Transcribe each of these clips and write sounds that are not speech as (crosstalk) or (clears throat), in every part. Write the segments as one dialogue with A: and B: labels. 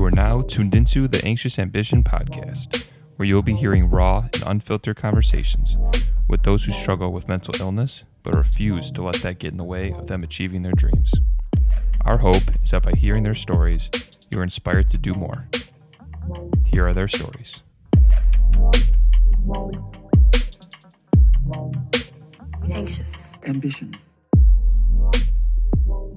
A: You are now tuned into the Anxious Ambition podcast, where you'll be hearing raw and unfiltered conversations with those who struggle with mental illness but refuse to let that get in the way of them achieving their dreams. Our hope is that by hearing their stories, you are inspired to do more. Here are their stories.
B: Anxious.
C: ambition.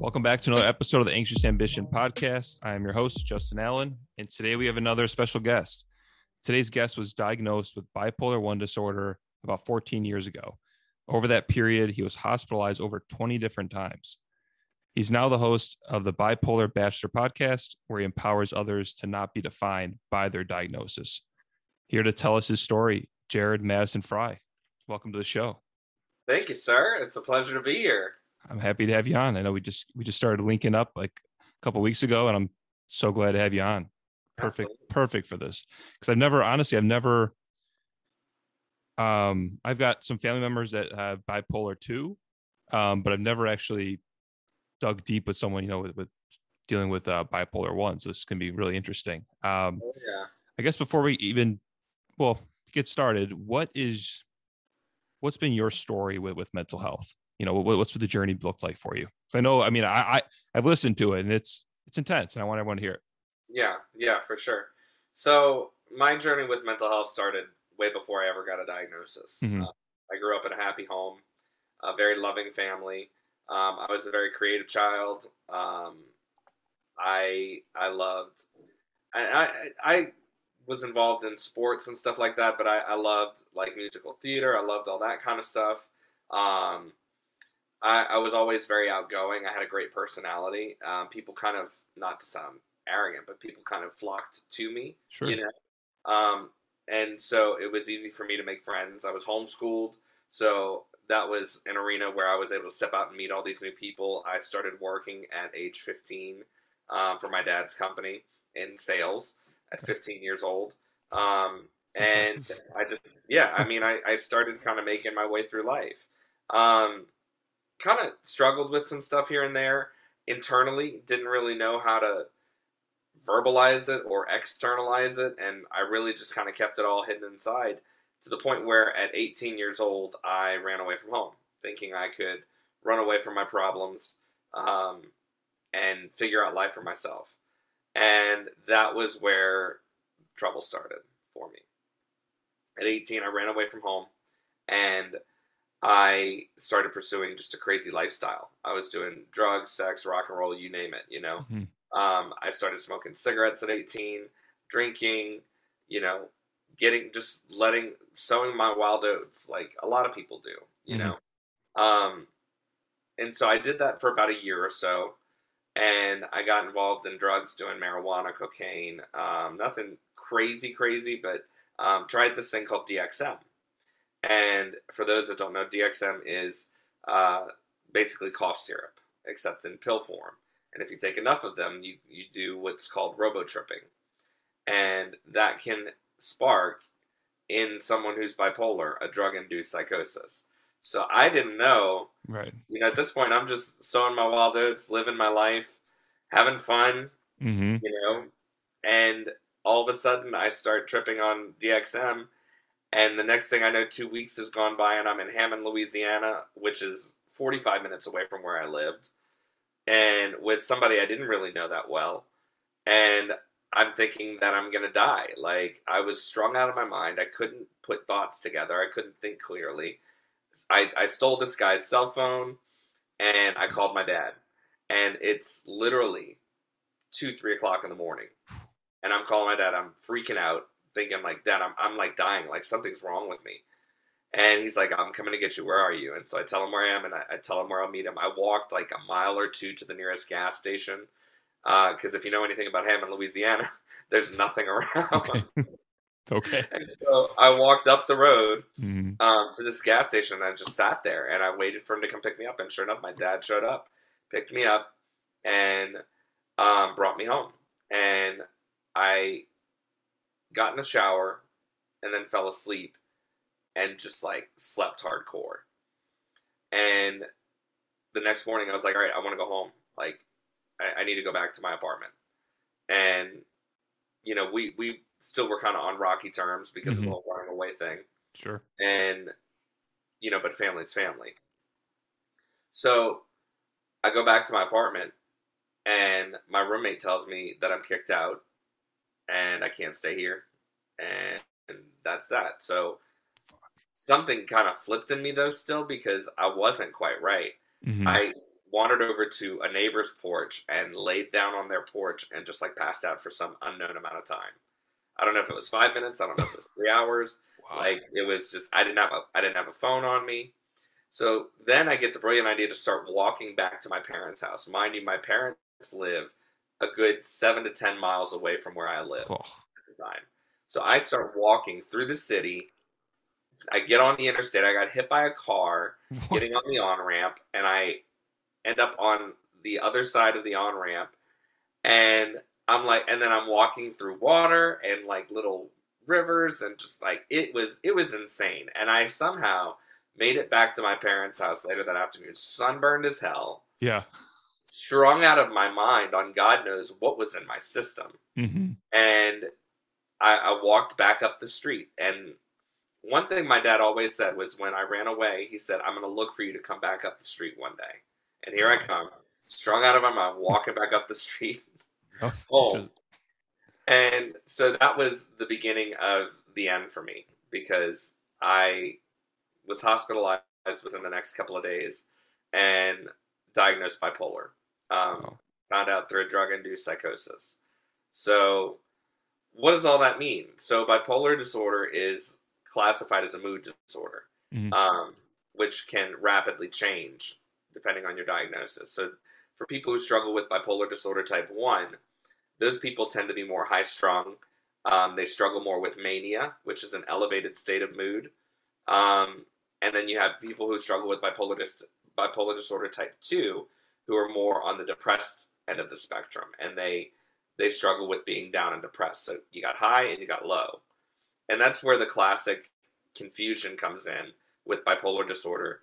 A: Welcome back to another episode of the Anxious Ambition podcast. I am your host, Justin Allen, and today we have another special guest. Today's guest was diagnosed with bipolar 1 disorder about 14 years ago. Over that period, he was hospitalized over 20 different times. He's now the host of the Bipolar Bachelor podcast, where he empowers others to not be defined by their diagnosis. Here to tell us his story, Jared Madison Fry. Welcome to the show.
D: Thank you, sir. It's a pleasure to be here.
A: I'm happy to have you on. I know we just we just started linking up like a couple weeks ago, and I'm so glad to have you on. Perfect,
D: Absolutely.
A: perfect for this because I've never honestly I've never. Um, I've got some family members that have bipolar two, um, but I've never actually dug deep with someone you know with, with dealing with uh, bipolar one. So this can be really interesting. Um,
D: Oh, yeah.
A: I guess before we even, well, get started, what is, what's been your story with with mental health? You know, what, what's the journey looked like for you? 'Cause I know, I mean, I, I I've listened to it and it's it's intense, and I want everyone to hear it.
D: Yeah, yeah, for sure. So my journey with mental health started way before I ever got a diagnosis.
A: Mhm.
D: Uh, I grew up in a happy home, a very loving family. Um, I was a very creative child. Um, I I loved, I, I I was involved in sports and stuff like that, but I, I loved like musical theater. I loved all that kind of stuff. Um, I, I was always very outgoing. I had a great personality. Um, people kind of, not to sound arrogant, but people kind of flocked to me,
A: Sure.
D: you know. Um, and so it was easy for me to make friends. I was homeschooled, so that was an arena where I was able to step out and meet all these new people. I started working at age 15 um, for my dad's company in sales at 15 years old. Um, and. I just, yeah, I mean, I, I started kind of making my way through life. Um, kind of struggled with some stuff here and there internally, didn't really know how to verbalize it or externalize it, and I really just kind of kept it all hidden inside to the point where at 18 years old, I ran away from home, thinking I could run away from my problems um, and figure out life for myself. And that was where trouble started for me. At 18, I ran away from home and I started pursuing just a crazy lifestyle. I was doing drugs, sex, rock and roll, you name it, you know.
A: Mhm.
D: Um, I started smoking cigarettes at 18, drinking, you know, getting just letting sowing my wild oats like a lot of people do, you
A: Mhm.
D: know. Um, and so I did that for about a year or so, and I got involved in drugs, doing marijuana, cocaine, um, nothing crazy, crazy, but um, tried this thing called DXM. And for those that don't know, DXM is uh, basically cough syrup, except in pill form. And if you take enough of them, you, you do what's called robo tripping. And that can spark in someone who's bipolar a drug induced psychosis. So I didn't know,
A: Right.
D: you know, at this point, I'm just sowing my wild oats, living my life, having fun,
A: Mm-hmm.
D: you know, and all of a sudden I start tripping on DXM. And the next thing I know, two weeks has gone by, and I'm in Hammond, Louisiana, which is 45 minutes away from where I lived, and with somebody I didn't really know that well. And I'm thinking that I'm going to die. Like, I was strung out of my mind. I couldn't put thoughts together, I couldn't think clearly. I, I stole this guy's cell phone, and I called my dad. And it's literally two, three o'clock in the morning. And I'm calling my dad. I'm freaking out, thinking like, Dad, I'm I'm like dying, like something's wrong with me. And he's like, I'm coming to get you. Where are you? And so I tell him where I am, and I, I tell him where I'll meet him. I walked like a mile or two to the nearest gas station, because if you know anything about Hammond, Louisiana, (laughs) there's nothing around.
A: Okay. (laughs) okay. (laughs)
D: and so I walked up the road
A: Mhm.
D: um, to this gas station and I just sat there and I waited for him to come pick me up. And sure enough, my dad showed up, picked me up, and um, brought me home. And I got in the shower and then fell asleep and just like slept hardcore. And the next morning, I was like, all right, I want to go home. Like, I, I need to go back to my apartment. And you know, we we still were kind of on rocky terms because
A: Mhm.
D: of the whole running away thing,
A: Sure.
D: and you know, but family's family. So I go back to my apartment, and my roommate tells me that I'm kicked out, and I can't stay here, and, and that's that. So something kind of flipped in me though, still because I wasn't quite right.
A: Mhm.
D: I wandered over to a neighbor's porch and laid down on their porch and just like passed out for some unknown amount of time. I don't know if it was five minutes. I don't know if it was three hours. (laughs)
A: wow.
D: Like it was just I didn't have a I didn't have a phone on me. So then I get the brilliant idea to start walking back to my parents' house. Mind you, my parents live a good seven to ten miles away from where I lived
A: Oh,
D: at the time. So I start walking through the city. I get on the interstate. I got hit by a car getting on the on ramp, and I end up on the other side of the on ramp, and I'm like, and then I'm walking through water and like little rivers, and just like it was, it was insane. And I somehow made it back to my parents' house later that afternoon, sunburned as hell,
A: yeah.
D: Strung out of my mind on God knows what was in my system
A: hmm
D: and I, I walked back up the street. And one thing my dad always said was when I ran away, he said, I'm going to look for you to come back up the street one day. And here I come, strung out of my mind, walking back up the street
A: Oh, (laughs)
D: home. And so that was the beginning of the end for me because I was hospitalized within the next couple of days and diagnosed bipolar. Um,
A: Wow.
D: Found out through a drug induced psychosis. So, what does all that mean? So, bipolar disorder is classified as a mood disorder,
A: Mhm.
D: um, which can rapidly change depending on your diagnosis. So, for people who struggle with bipolar disorder type 1, those people tend to be more high strung. Um, they struggle more with mania, which is an elevated state of mood. Um, and then you have people who struggle with bipolar, dis- bipolar disorder type 2, who are more on the depressed end of the spectrum. And they, they struggle with being down and depressed. So you got high and you got low. And that's where the classic confusion comes in with bipolar disorder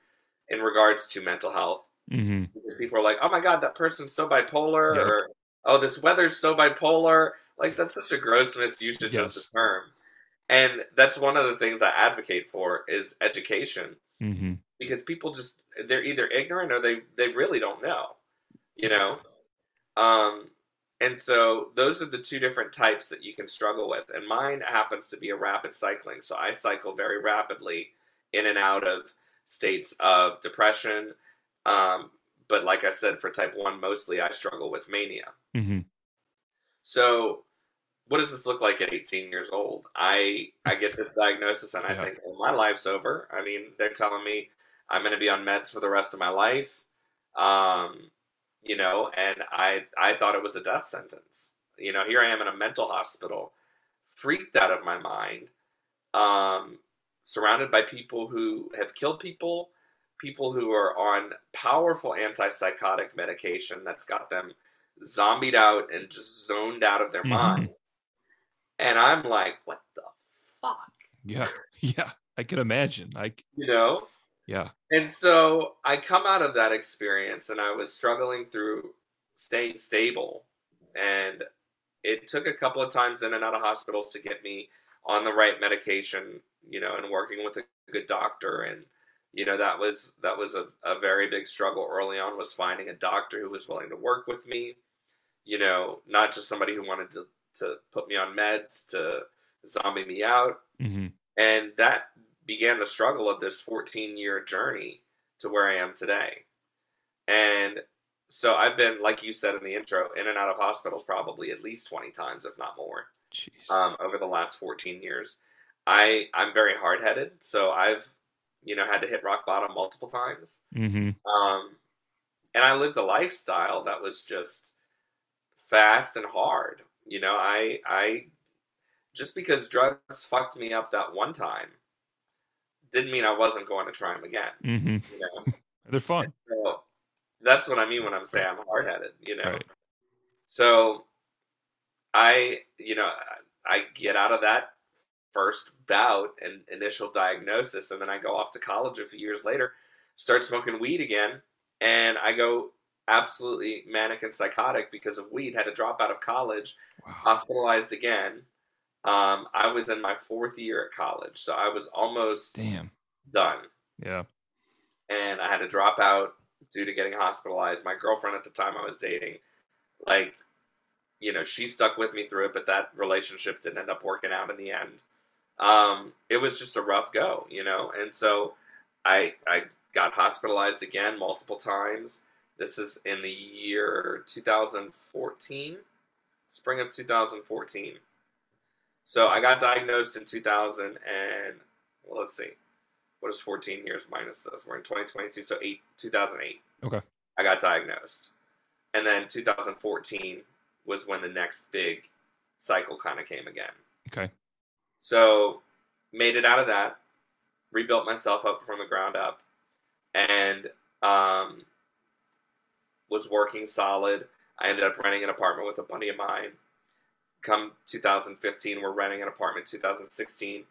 D: in regards to mental health
A: hmm
D: because people are like, "Oh my god, that person's so bipolar,"
A: Yep.
D: or "Oh, this weather's so bipolar." Like that's such a gross misusage of the term, and that's one of the things I advocate for is education
A: hmm
D: because people just they're either ignorant or they they really don't know, you know. Um, and so those are the two different types that you can struggle with, and mine happens to be a rapid cycling. So I cycle very rapidly in and out of states of depression. Um, but like I said, for type one, mostly I struggle with mania.
A: hmm
D: So, what does this look like at 18 years old? I I get this diagnosis and I
A: Yeah.
D: think, well, my life's over. I mean, they're telling me I'm going to be on meds for the rest of my life. Um, you know, and I I thought it was a death sentence. You know, here I am in a mental hospital, freaked out of my mind, um, surrounded by people who have killed people, people who are on powerful antipsychotic medication that's got them zombied out and just zoned out of their
A: Mhm.
D: mind. And I'm like, what the fuck?
A: Yeah. (laughs) Yeah. I can imagine. Like,
D: You know?
A: Yeah.
D: And so I come out of that experience and I was struggling through staying stable. And it took a couple of times in and out of hospitals to get me on the right medication, you know, and working with a good doctor. And, you know, that was that was a, a very big struggle early on was finding a doctor who was willing to work with me, you know, not just somebody who wanted to, to put me on meds to zombie me out
A: hmm
D: and that began the struggle of this 14 year journey to where I am today. And so I've been, like you said in the intro, in and out of hospitals probably at least 20 times, if not more, um, over the last 14 years. I I'm very hard headed, so I've you know had to hit rock bottom multiple times.
A: hmm
D: Um, and I lived a lifestyle that was just fast and hard. You know, I I just because drugs fucked me up that one time didn't mean I wasn't going to try them again.
A: hmm
D: You know, (laughs)
A: They're fun.
D: so that's what I mean when I'm saying I'm hard headed. You know,
A: Right.
D: so I you know I, I get out of that first bout and initial diagnosis, and then I go off to college a few years later, start smoking weed again, and I go absolutely manic and psychotic because of weed. Had to drop out of college,
A: Wow.
D: hospitalized again. Um, I was in my fourth year at college, so I was almost
A: Damn.
D: done,
A: Yeah.
D: and I had to drop out due to getting hospitalized. My girlfriend at the time I was dating, like, you know, she stuck with me through it, but that relationship didn't end up working out in the end. Um, it was just a rough go, you know, and so I I got hospitalized again multiple times. This is in the year 2014, spring of 2014. So I got diagnosed in 2000 and well, let's see, what is 14 years minus this? We're in 2022, so eight 2008.
A: Okay.
D: I got diagnosed, and then 2014 was when the next big cycle kind of came again.
A: Okay.
D: So made it out of that, rebuilt myself up from the ground up, and um, was working solid. I ended up renting an apartment with a buddy of mine. Come 2015, we're renting an apartment. 2016,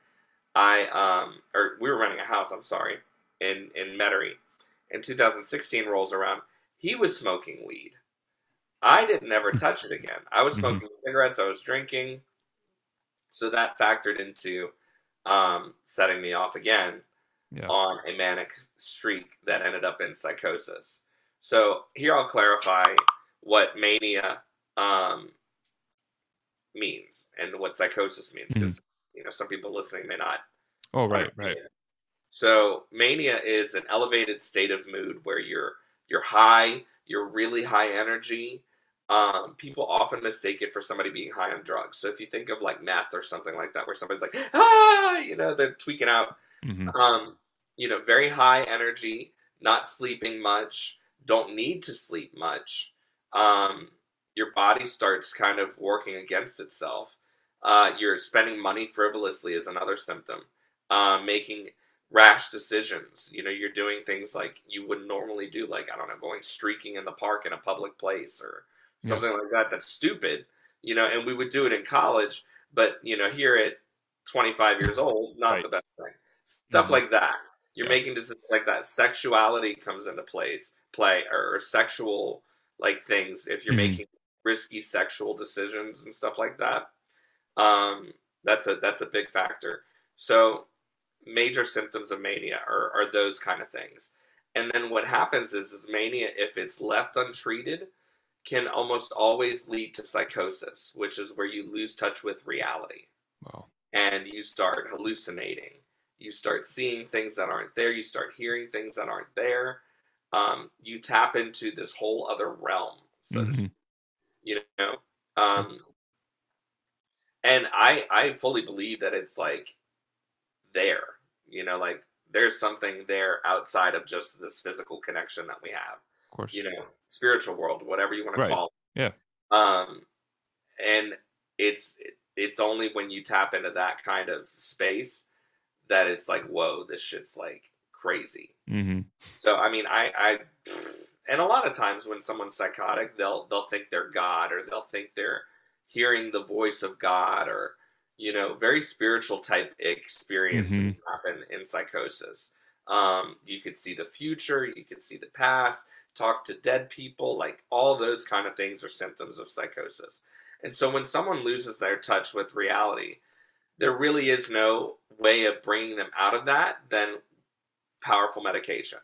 D: I um, or we were renting a house. I'm sorry, in in Metairie. And 2016 rolls around. He was smoking weed. I didn't ever (laughs) touch it again. I was
A: Mhm.
D: smoking cigarettes. I was drinking. So that factored into um, setting me off again
A: Yeah.
D: on a manic streak that ended up in psychosis. So here I'll clarify what mania um, means and what psychosis means because you know some people listening may not
A: Oh, right. Right.
D: it. So mania is an elevated state of mood where you're you're high, you're really high energy. Um, people often mistake it for somebody being high on drugs. So if you think of like meth or something like that, where somebody's like, ah, you know, they're tweaking out.
A: hmm
D: Um, you know, very high energy, not sleeping much, don't need to sleep much. Um, your body starts kind of working against itself. Uh, you're spending money frivolously is another symptom. Uh, making rash decisions. You know, you're doing things like you wouldn't normally do, like I don't know, going streaking in the park in a public place or
A: Yeah.
D: something like that. That's stupid. You know, and we would do it in college, but you know, here at 25 years old, not
A: Right.
D: the best thing. Stuff
A: Mhm.
D: like that. You're
A: Yeah.
D: making decisions like that. Sexuality comes into place, play or, or sexual like things. If you're
A: Mhm.
D: making risky sexual decisions and stuff like that, um, that's a that's a big factor. So major symptoms of mania are, are those kind of things. And then what happens is, is mania, if it's left untreated, can almost always lead to psychosis, which is where you lose touch with reality
A: Wow.
D: and you start hallucinating. You start seeing things that aren't there. You start hearing things that aren't there. Um, you tap into this whole other realm, so to
A: Mhm.
D: speak, you know. Um, and I I fully believe that it's like there, you know, like there's something there outside of just this physical connection that we have
A: Of course.
D: you know, spiritual world, whatever you want to
A: Right.
D: call it.
A: Yeah.
D: Um, and it's it's only when you tap into that kind of space that it's like, whoa, this shit's like crazy.
A: hmm
D: So I mean, I I and a lot of times when someone's psychotic, they'll they'll think they're God or they'll think they're hearing the voice of God or you know, very spiritual type experiences happen in psychosis. Um, you could see the future, you could see the past, talk to dead people, like all those kind of things are symptoms of psychosis. And so when someone loses their touch with reality, there really is no way of bringing them out of that than powerful medication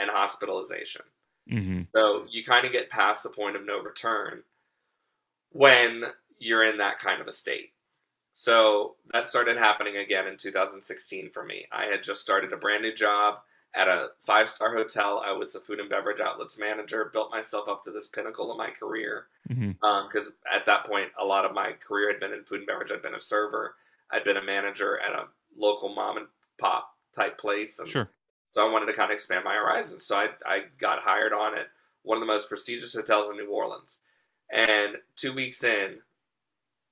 D: and hospitalization.
A: hmm
D: So you kind of get past the point of no return when you're in that kind of a state. So that started happening again in 2016 for me. I had just started a brand new job at a five star hotel. I was the food and beverage outlets manager, built myself up to this pinnacle of my career because at that point, a lot of my career had been in food and beverage. I'd been a server, I'd been a manager at a local mom and pop type place, and
A: Sure.
D: So I wanted to kind of expand my horizons. So I, I got hired on at one of the most prestigious hotels in New Orleans. And two weeks in,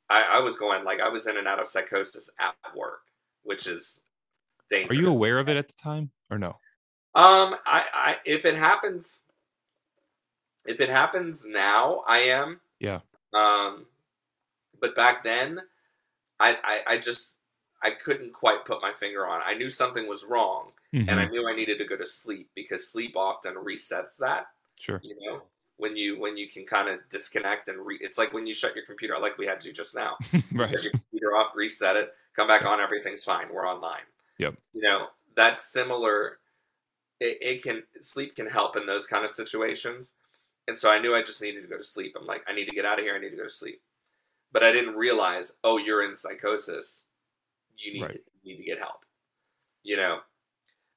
D: I, I was going like I was in and out of psychosis at work, which is dangerous.
A: Are you aware of it at the time or no?
D: Um, I, I if it happens, if it happens now, I am.
A: Yeah.
D: Um, but back then, I, I, I just I couldn't quite put my finger on. it. I knew something was wrong,
A: Mhm.
D: and I knew I needed to go to sleep because sleep often resets that.
A: Sure.
D: You know, when you when you can kind of disconnect and re- it's like when you shut your computer, like we had to just now. (laughs)
A: right.
D: Shut your computer off, reset it, come back on, everything's fine. We're online.
A: Yep.
D: You know, that's similar. It, it can sleep can help in those kind of situations, and so I knew I just needed to go to sleep. I'm like, I need to get out of here. I need to go to sleep. But I didn't realize, oh, you're in psychosis. You need
A: Right.
D: to, you need to get help. You know,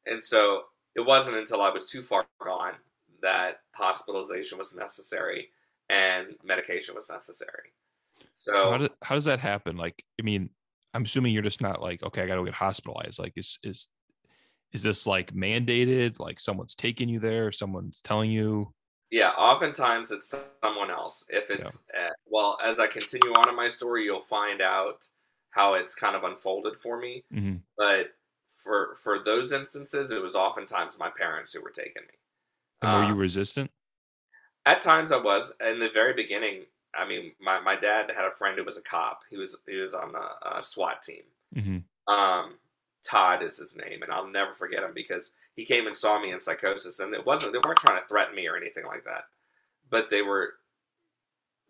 D: and so it wasn't until I was too far gone that hospitalization was necessary and medication was necessary. So,
A: So how, do, how does that happen? Like, I mean, I'm assuming you're just not like, okay, I got to get hospitalized. Like, is is is this like mandated? Like, someone's taking you there, someone's telling you.
D: Yeah, oftentimes it's someone else. If it's uh, well, as I continue on in my story, you'll find out how it's kind of unfolded for me.
A: hmm
D: But for for those instances, it was oftentimes my parents who were taking me.
A: And were you
D: Um,
A: resistant?
D: At times, I was in the very beginning. I mean, my, my dad had a friend who was a cop. He was he was on a, a SWAT team.
A: hmm
D: Um, Todd is his name, and I'll never forget him because he came and saw me in psychosis, and it wasn't they weren't trying to threaten me or anything like that, but they were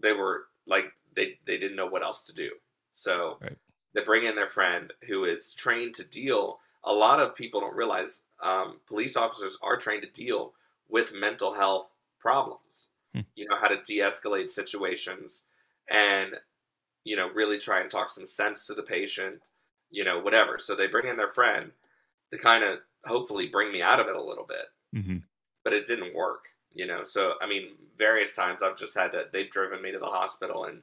D: they were like they they didn't know what else to do, so
A: Right.
D: they bring in their friend who is trained to deal. A lot of people don't realize um, police officers are trained to deal with mental health problems.
A: Hmm.
D: You know how to de-escalate situations and you know really try and talk some sense to the patient you know, whatever. So they bring in their friend to kind of hopefully bring me out of it a little bit,
A: hmm
D: but it didn't work, you know. So, I mean, various times I've just had that they've driven me to the hospital and,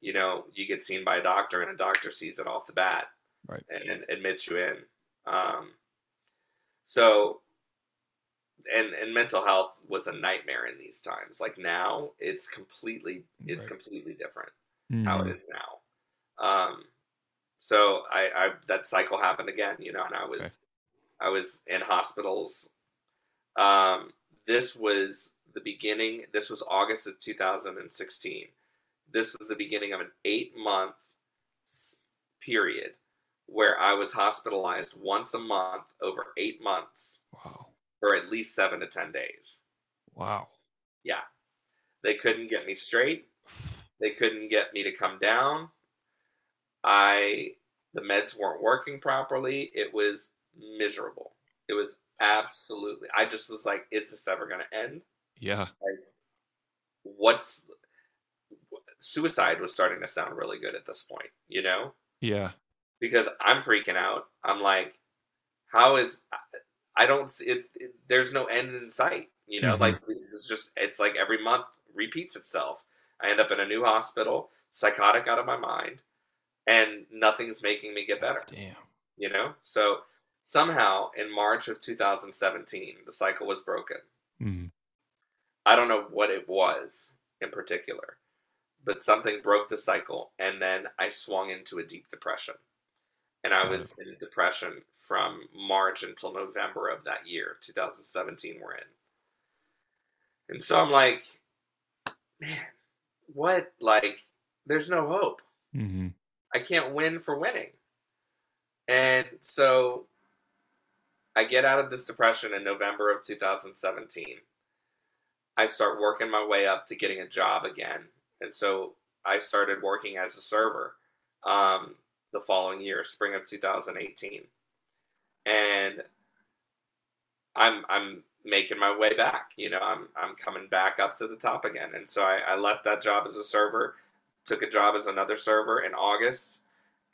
D: you know, you get seen by a doctor and a doctor sees it off the bat
A: Right.
D: and, and admits you in. Um, so, and, and mental health was a nightmare in these times. Like now, it's completely, it's
A: Right.
D: completely different
A: Mm-hmm.
D: how it is now. Um, so I, I that cycle happened again, you know, and I was I was in hospitals. Um, this was the beginning. This was August of 2016. This was the beginning of an eight month period where I was hospitalized once a month over eight months
A: Wow.
D: for at least seven to ten days.
A: Wow.
D: Yeah, they couldn't get me straight. They couldn't get me to come down. I the meds weren't working properly. It was miserable. It was absolutely. I just was like, is this ever going to end?
A: Yeah.
D: Like, What's suicide was starting to sound really good at this point, you know?
A: Yeah.
D: Because I'm freaking out. I'm like, how is I don't see it, it there's no end in sight, you know?
A: Mhm.
D: Like this is just it's like every month repeats itself. I end up in a new hospital, psychotic out of my mind, and nothing's making me get better,
A: Damn.
D: you know? So somehow in March of 2017, the cycle was broken.
A: hmm
D: I don't know what it was in particular, but something broke the cycle, and then I swung into a deep depression. And I was in depression from March until November of that year, 2017, we're in. And so I'm like, man, what? Like, there's no hope.
A: hmm
D: I can't win for winning. And so I get out of this depression in November of 2017. I start working my way up to getting a job again. And so I started working as a server um, the following year, spring of 2018. And I'm I'm making my way back. You know, I'm I'm coming back up to the top again. And so I, I left that job as a server, took a job as another server in August,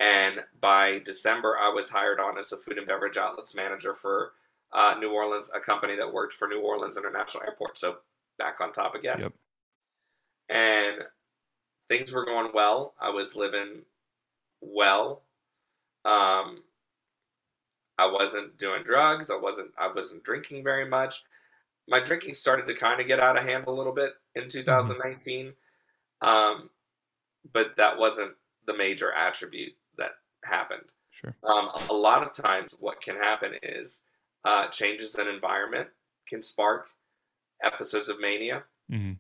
D: and by December I was hired on as a food and beverage outlets manager for uh, New Orleans, a company that worked for New Orleans International Airport. So back on top again.
A: Yep.
D: And things were going well. I was living well. Um, I wasn't doing drugs. I wasn't. I wasn't drinking very much. My drinking started to kind of get out of hand a little bit in 2019, um, but that wasn't the major attribute that happened.
A: Sure.
D: Um, a lot of times, what can happen is uh, changes in environment can spark episodes of mania.
A: hmm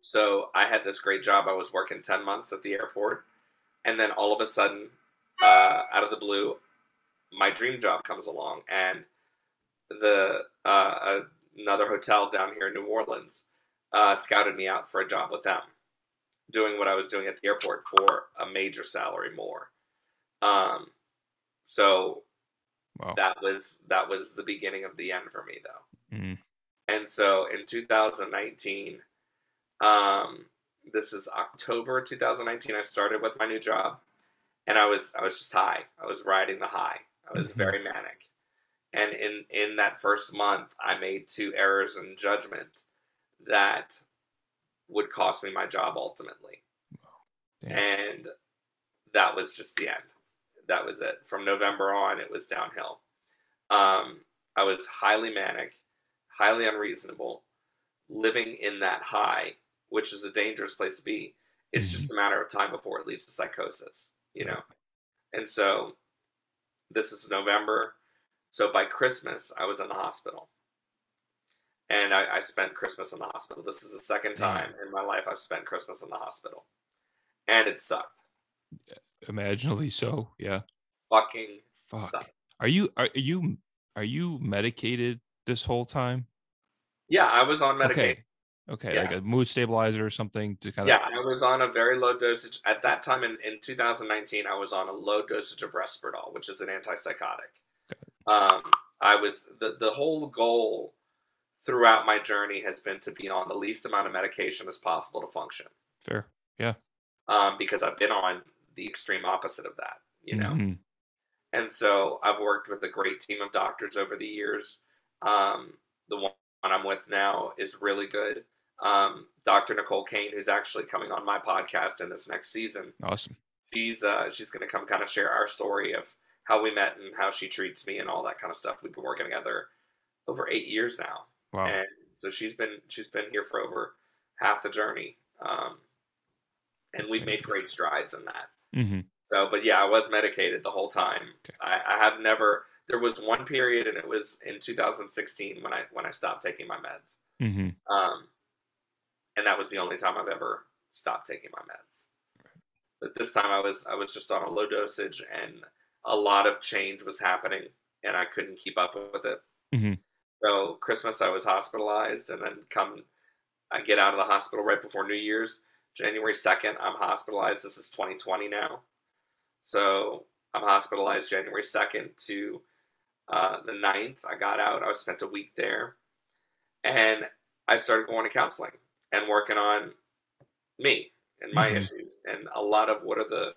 D: So I had this great job. I was working 10 months at the airport. And then all of a sudden, uh, out of the blue, my dream job comes along. And the uh, another hotel down here in New Orleans uh, scouted me out for a job with them, doing what I was doing at the airport for a major salary more. Um, so
A: Wow.
D: that was that was the beginning of the end for me, though.
A: Mhm.
D: And so in 2019, um, this is October 2019. I started with my new job, and I was I was just high. I was riding the high. I was
A: Mhm.
D: very manic, and in in that first month, I made two errors in judgment that would cost me my job ultimately,
A: Damn.
D: and that was just the end. That was it. From November on, it was downhill. Um, I was highly manic, highly unreasonable, living in that high, which is a dangerous place to be. It's mm-hmm. just a matter of time before it leads to psychosis, you know? And so this is November. So by Christmas, I was in the hospital. And I, I spent Christmas in the hospital. This is the second time in my life I've spent Christmas in the hospital. And it sucked.
A: Imaginably so. Yeah.
D: Fucking
A: Fuck.
D: sucked.
A: Are you are you are you medicated this whole time?
D: Yeah, I was on medication.
A: Okay. Okay.
D: Yeah.
A: Like a mood stabilizer or something to kind of.
D: Yeah, I was on a very low dosage. At that time in, in 2019, I was on a low dosage of Risperdal, which is an antipsychotic. Um, I was the, the whole goal throughout my journey has been to be on the least amount of medication as possible to function.
A: Fair. Yeah.
D: Um, because I've been on the extreme opposite of that, you know.
A: Mhm.
D: And so I've worked with a great team of doctors over the years. Um, the one I'm with now is really good. Um, Dr. Nicole Kane, who's actually coming on my podcast in this next season,
A: Awesome.
D: she's uh, she's going to come kind of share our story of how we met and how she treats me and all that kind of stuff. We've been working together over eight years now,
A: Wow.
D: and so she's been she's been here for over half the journey, um, and
A: That's
D: we've made great strides in that.
A: hmm
D: So, but yeah, I was medicated the whole time.
A: Okay.
D: I, I have never. There was one period, and it was in 2016 when I when I stopped taking my meds.
A: hmm
D: Um, and that was the only time I've ever stopped taking my meds. But this time I was I was just on a low dosage, and a lot of change was happening, and I couldn't keep up with it.
A: Mhm.
D: So Christmas I was hospitalized, and then come I get out of the hospital right before New Year's, January 2nd. I'm hospitalized. This is 2020 now, so I'm hospitalized January 2nd to uh, the 9th. I got out. I spent a week there, and I started going to counseling and working on me and my
A: Mhm.
D: issues and a lot of what are the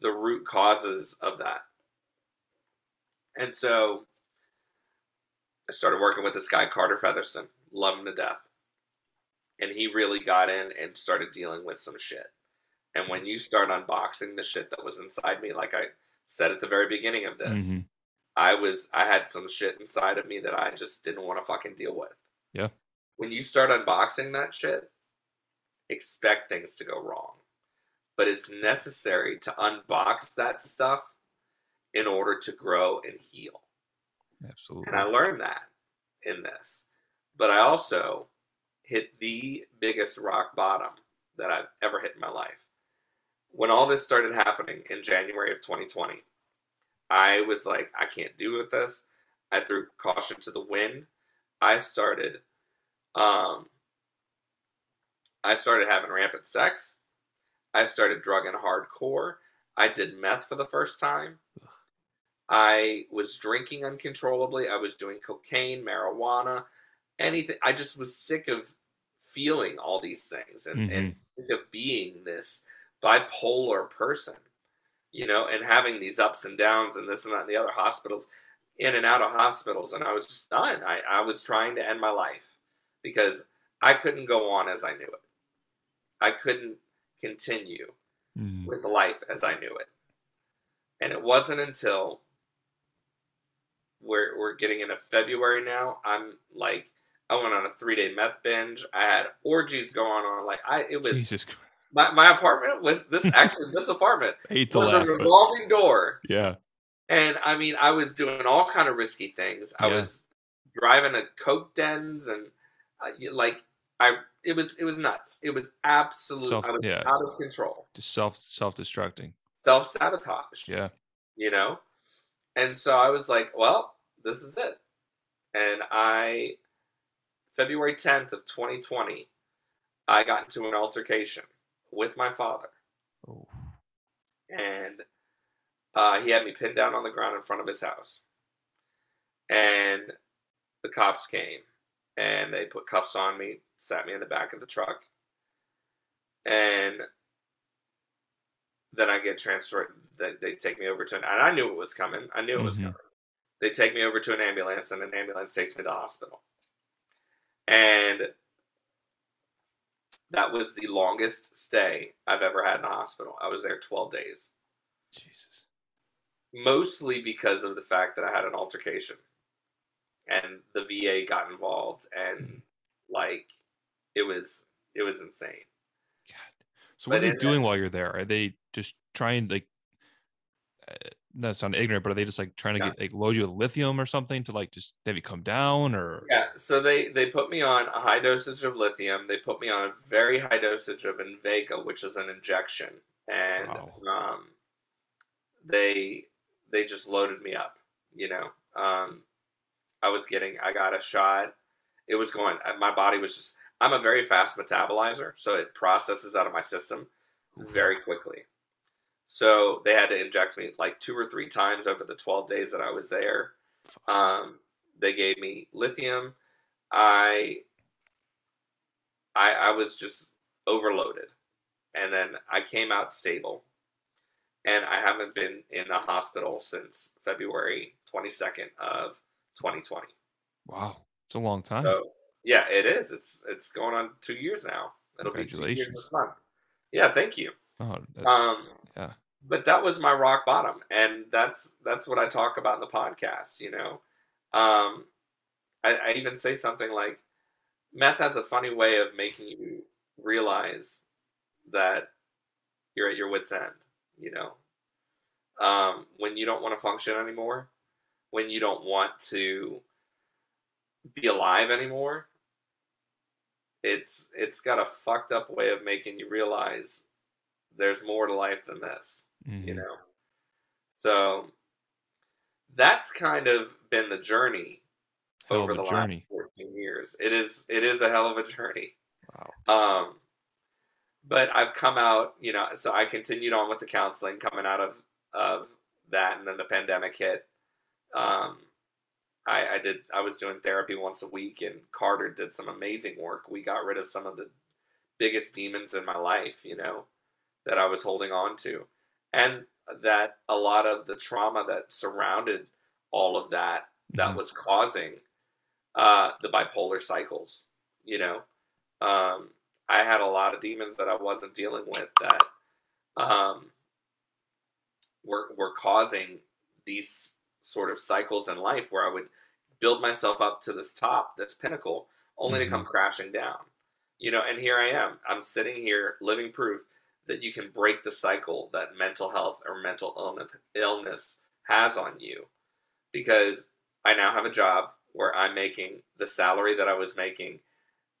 D: the root causes of that. And so I started working with this guy Carter Featherston, love him to death. And he really got in and started dealing with some shit. And when you start unboxing the shit that was inside me, like I said at the very beginning of this,
A: hmm
D: I was I had some shit inside of me that I just didn't want to fucking deal with.
A: Yeah.
D: When you start unboxing that shit, expect things to go wrong. But it's necessary to unbox that stuff in order to grow and heal.
A: Absolutely.
D: And I learned that in this. But I also hit the biggest rock bottom that I've ever hit in my life. When all this started happening in January of 2020, I was like, I can't do with this. I threw caution to the wind. I started um I started having rampant sex. I started drugging hardcore. I did meth for the first time. I was drinking uncontrollably. I was doing cocaine, marijuana, anything. I just was sick of feeling all these things and, and mm-hmm. sick of being this bipolar person, you know, and having these ups and downs and this and that and the other hospitals, in and out of hospitals. And I was just done. I, I was trying to end my life because I couldn't go on as I knew it. I couldn't continue
A: Mhm.
D: with life as I knew it. And it wasn't until we're we're getting into February now. I'm like I went on a three day meth binge. I had orgies going on. Like I it was
A: Jesus Christ.
D: my, my apartment was this actually this apartment (laughs)
A: I
D: was
A: laugh,
D: a
A: but
D: revolving door.
A: yeah.
D: And I mean I was doing all kind of risky things. I
A: Yeah.
D: was driving to coke dens and uh, like I it was it was nuts. It was absolute
A: Self-
D: I was
A: yeah.
D: out of control.
A: Just self self destructing.
D: Self sabotage.
A: Yeah.
D: you know? And so I was like, well, this is it. And I, February 10th of 2020, I got into an altercation with my father,
A: Oh.
D: and uh, he had me pinned down on the ground in front of his house. And the cops came, and they put cuffs on me, sat me in the back of the truck, and then I get transferred. They, they take me over to, an, and I knew it was coming. I knew it was
A: Mhm.
D: coming. They take me over to an ambulance, and an ambulance takes me to the hospital. And that was the longest stay I've ever had in a hospital. I was there 12 days,
A: Jesus.
D: mostly because of the fact that I had an altercation and the VA got involved and like it was it was insane.
A: God. So what
D: But
A: are they
D: in
A: doing while you're there? Are they just trying like? Uh, not sound ignorant, but are they just like trying to
D: Yeah.
A: get like load you with lithium or something to like just have you come down or?
D: Yeah, so they they put me on a high dosage of lithium. They put me on a very high dosage of Invega, which is an injection, and
A: Wow.
D: um, they they just loaded me up. You know, um, I was getting, I got a shot. It was going. My body was just. I'm a very fast metabolizer, so it processes out of my system very quickly. So they had to inject me like two or three times over the 12 days that I was there. Um, they gave me lithium. I, I, I was just overloaded, and then I came out stable, and I haven't been in a hospital since February 22nd of 2020.
A: Wow, it's a long time.
D: So yeah, it is. It's it's going on two years now. It'll be two years this month. Yeah, thank you.
A: oh,
D: Um,
A: yeah.
D: but that was my rock bottom, and that's that's what I talk about in the podcast. You know, um, I, I even say something like, "Meth has a funny way of making you realize that you're at your wits' end." You know, um, when you don't want to function anymore, when you don't want to be alive anymore, it's it's got a fucked up way of making you realize there's more to life than this
A: Mhm.
D: you know so that's kind of been the journey
A: Hell
D: over the
A: journey.
D: last 14 years it is it is a hell of a journey
A: Wow.
D: um but i've come out you know so i continued on with the counseling coming out of of that and then the pandemic hit um I, I did I was doing therapy once a week and Carter did some amazing work. We got rid of some of the biggest demons in my life, you know, that I was holding on to. And that a lot of the trauma that surrounded all of that that
A: Mhm.
D: was causing uh, the bipolar cycles, you know. Um, I had a lot of demons that I wasn't dealing with that um, were were causing these sort of cycles in life where I would build myself up to this top, this pinnacle, only to come mm-hmm. crashing down. You know, and here I am. I'm sitting here living proof that you can break the cycle that mental health or mental illness, illness has on you because I now have a job where I'm making the salary that I was making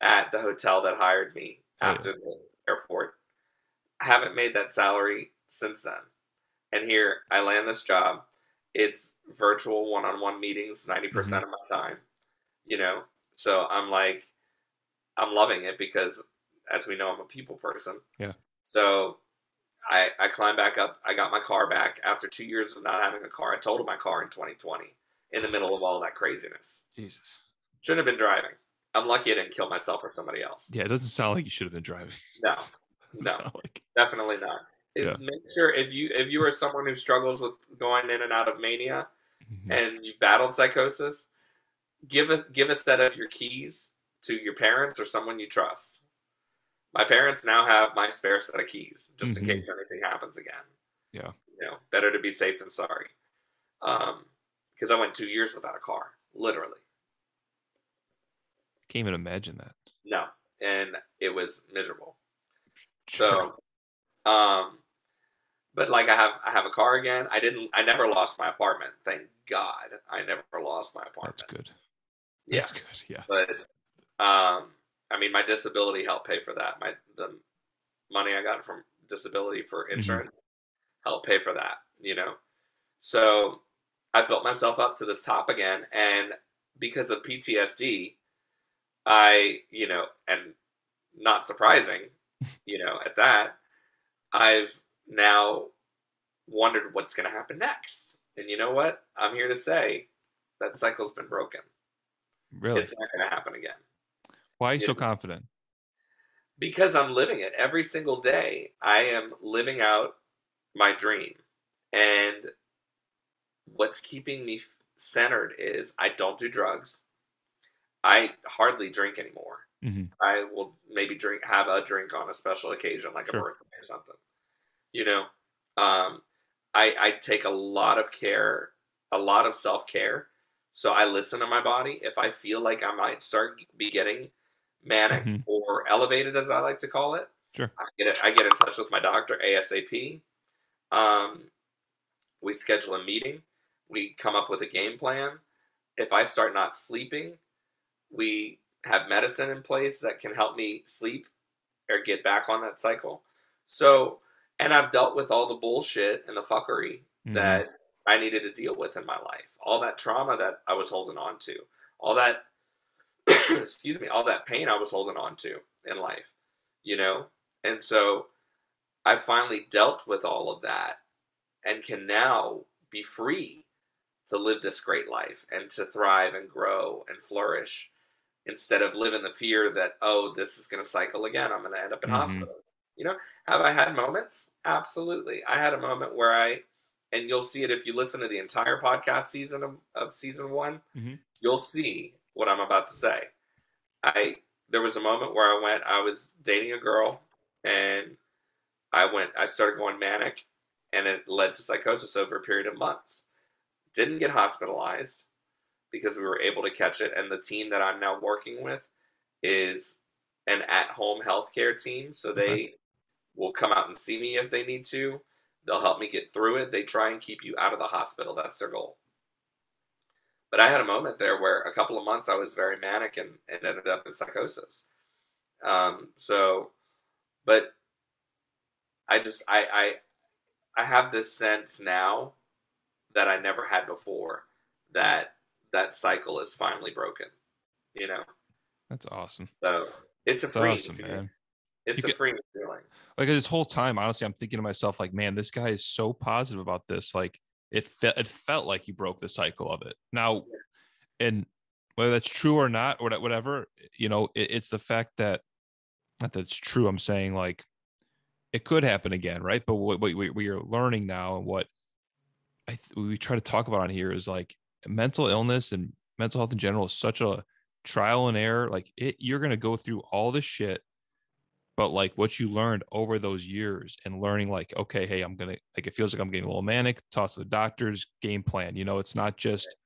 D: at the hotel that hired me after the airport. I haven't made that salary since then. And here I land this job. It's virtual one on one meetings 90%
A: Mm-hmm.
D: of my time, you know? So I'm like, I'm loving it because, as we know, I'm a people person.
A: Yeah.
D: So I, I climbed back up. I got my car back after two years of not having a car. I totaled my car in 2020 in the middle of all that craziness.
A: Jesus.
D: Shouldn't have been driving. I'm lucky I didn't kill myself or somebody else.
A: Yeah, it doesn't sound like you should have been driving.
D: No, (laughs) no.
A: like-
D: definitely not. It-
A: Yeah.
D: Make sure if you if you are someone who struggles with going in and out of mania
A: Mhm.
D: and you've battled psychosis, give a give a set of your keys to your parents or someone you trust. My parents now have my spare set of keys just
A: Mhm.
D: in case anything happens again.
A: Yeah.
D: You know, better to be safe than sorry. Um, because I went two years without a car, literally.
A: Can't even imagine that.
D: No, and it was miserable.
A: Sure.
D: So, um, but like I have, I have a car again. I didn't, I never lost my apartment. Thank God, I never lost my apartment.
A: that's good.
D: Yeah,
A: That's good. Yeah.
D: but um, I mean, my disability helped pay for that. My the money I got from disability for insurance helped pay for that. You know, so I built myself up to this top again, and because of PTSD, I you know, and not surprising, (laughs) you know, at that, I've now wondered what's going to happen next. And you know what? I'm here to say that cycle's been broken.
A: Really?
D: It's not going to happen again.
A: Why are you so confident?
D: Because I'm living it every single day. I am living out my dream. And what's keeping me centered is I don't do drugs. I hardly drink anymore.
A: Mhm.
D: I will maybe drink have a drink on a special occasion like
A: Sure.
D: a birthday or something. You know, um, I I take a lot of care, a lot of self care. So I listen to my body. If I feel like I might start be getting manic
A: Mhm.
D: or elevated, as I like to call it,
A: Sure.
D: I get. I get in touch with my doctor ASAP. Um, we schedule a meeting. We come up with a game plan. If I start not sleeping, we have medicine in place that can help me sleep or get back on that cycle. So, and I've dealt with all the bullshit and the fuckery
A: Mhm.
D: that I needed to deal with in my life. All that trauma that I was holding on to. All that (coughs) excuse me, all that pain I was holding on to in life, you know? And so I finally dealt with all of that and can now be free to live this great life and to thrive and grow and flourish instead of living the fear that, oh, this is going to cycle again. I'm going to end up in
A: Mhm.
D: hospital. You know, have I had moments? Absolutely. I had a moment where I, and you'll see it if you listen to the entire podcast season of, of season one,
A: Mhm.
D: you'll see what I'm about to say. I, there was a moment where I went, I was dating a girl and I went, I started going manic and it led to psychosis over a period of months. Didn't get hospitalized because we were able to catch it. And the team that I'm now working with is an at home healthcare team. So they. Will come out and see me if they need to. They'll help me get through it. They try and keep you out of the hospital. That's their goal. But I had a moment there where a couple of months I was very manic and, and ended up in psychosis. Um, so, but I just I, I I have this sense now that I never had before that that cycle is finally broken. You know,
A: That's awesome.
D: so it's a
A: That's
D: freeing
A: awesome,
D: feeling.
A: man.
D: It's
A: You
D: a
A: get-
D: freeing feeling.
A: Like this whole time, honestly, I'm thinking to myself, like, man, this guy is so positive about this. Like, it felt it felt like he broke the cycle of it. Now, and whether that's true or not, or whatever, you know, it, it's the fact that not that it's true. I'm saying like it could happen again, right? But what, what we, we are learning now, and what I th- we try to talk about on here is like mental illness and mental health in general is such a trial and error. Like it, you're gonna go through all this shit but like what you learned over those years and learning like okay hey i'm gonna like it feels like i'm getting a little manic toss to the doctor's game plan you know it's not just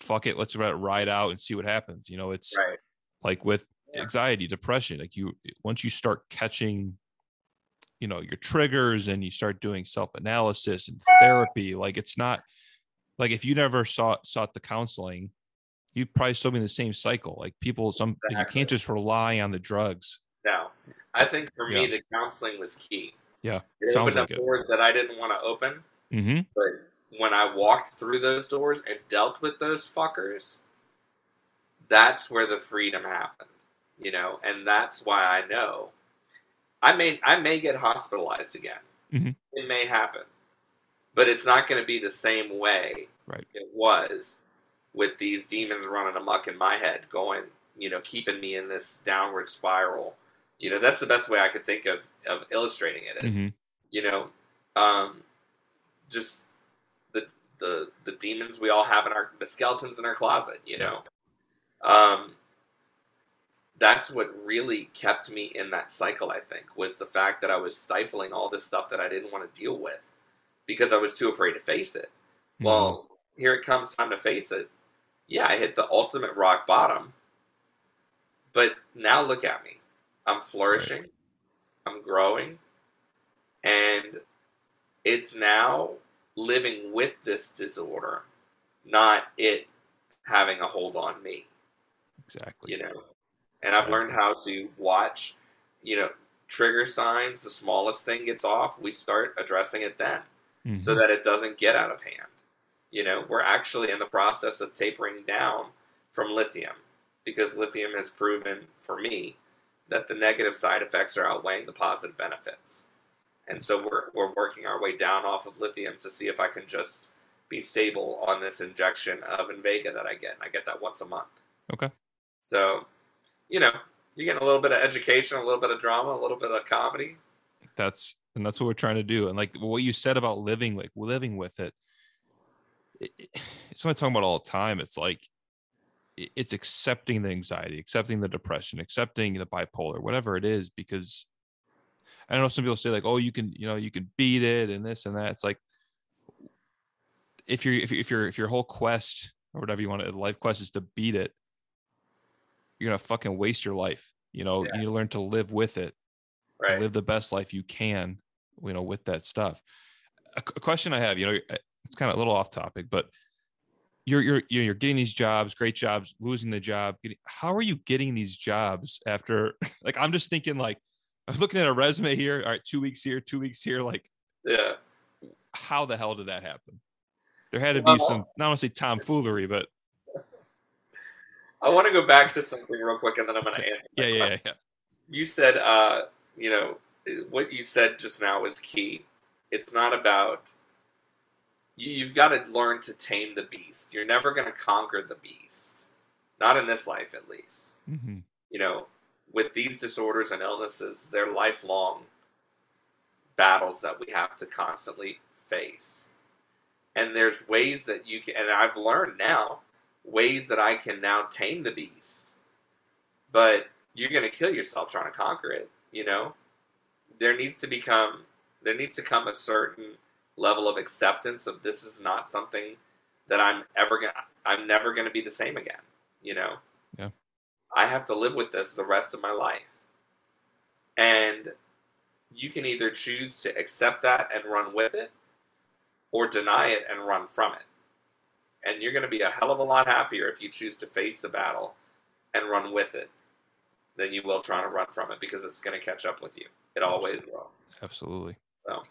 A: fuck it let's ride out and see what happens you know it's
D: Right.
A: like with
D: Yeah.
A: anxiety depression like you once you start catching you know your triggers and you start doing self-analysis and therapy like it's not like if you never sought sought the counseling you'd probably still be in the same cycle like people some like, you can't just rely on the drugs
D: Now, I think for me the counseling was key.
A: yeah
D: It
A: Sounds
D: opened
A: like
D: up
A: it.
D: doors that I didn't want to open,
A: mm-hmm
D: but when I walked through those doors and dealt with those fuckers, that's where the freedom happened. You know, and that's why I know I may I may get hospitalized again.
A: Mhm.
D: It may happen, but it's not going to be the same way
A: Right.
D: it was with these demons running amuck in my head, going, you know, keeping me in this downward spiral. You know, that's the best way I could think of of illustrating it is,
A: Mhm.
D: you know, um, just the the the demons we all have in our the skeletons in our closet. You know, um, that's what really kept me in that cycle. I think was the fact that I was stifling all this stuff that I didn't want to deal with because I was too afraid to face it.
A: Mm-hmm.
D: Well, here it comes time to face it. Yeah, I hit the ultimate rock bottom. But now look at me. I'm flourishing. I'm growing. And it's now living with this disorder, not it having a hold on me,
A: exactly
D: you know. And I've learned how to watch, you know, trigger signs, the smallest thing gets off, we start addressing it then
A: Mhm.
D: so that it doesn't get out of hand. You know, we're actually in the process of tapering down from lithium because lithium has proven for me that the negative side effects are outweighing the positive benefits. And so we're, we're working our way down off of lithium to see if I can just be stable on this injection of Invega that I get. And I get that once a month.
A: Okay.
D: So, you know, you get a little bit of education, a little bit of drama, a little bit of comedy.
A: That's and that's what we're trying to do. And like what you said about living, like living with it, it, it it's what I talk about all the time. It's like it's accepting the anxiety, accepting the depression, accepting the bipolar, whatever it is, because I know some people say like, oh, you can, you know, you can beat it and this and that. It's like if you're if, if you're if your whole quest or whatever you want to life quest is to beat it, you're gonna fucking waste your life. You know,
D: Yeah.
A: you need to learn to live with it
D: Right.
A: live the best life you can you know with that stuff a, a question i have you know it's kind of a little off topic but you're you're you're getting these jobs great jobs losing the job how are you getting these jobs after (laughs) like i'm just thinking like i'm looking at a resume here all right two weeks here two weeks here like
D: Yeah.
A: how the hell did that happen there had to be
D: Well-
A: some not want to say tomfoolery but
D: I want to go back to something real quick and then I'm going to answer.
A: yeah yeah yeah, yeah.
D: You said, uh, you know, what you said just now was key. It's not about, you, you've got to learn to tame the beast. You're never going to conquer the beast. Not in this life, at least.
A: Mhm.
D: you know, with these disorders and illnesses, they're lifelong battles that we have to constantly face. And there's ways that you can, and I've learned now, ways that I can now tame the beast. But you're going to kill yourself trying to conquer it, you know? There needs to become, there needs to come a certain level of acceptance of this is not something that I'm ever going to, I'm never to be the same again, you know? Yeah. I have to live with this the rest of my life. And you can either choose to accept that and run with it or deny it and run from it. And you're going to be a hell of a lot happier if you choose to face the battle and run with it than you will trying to run from it because it's going to catch up with you. It always will.
A: absolutely
D: So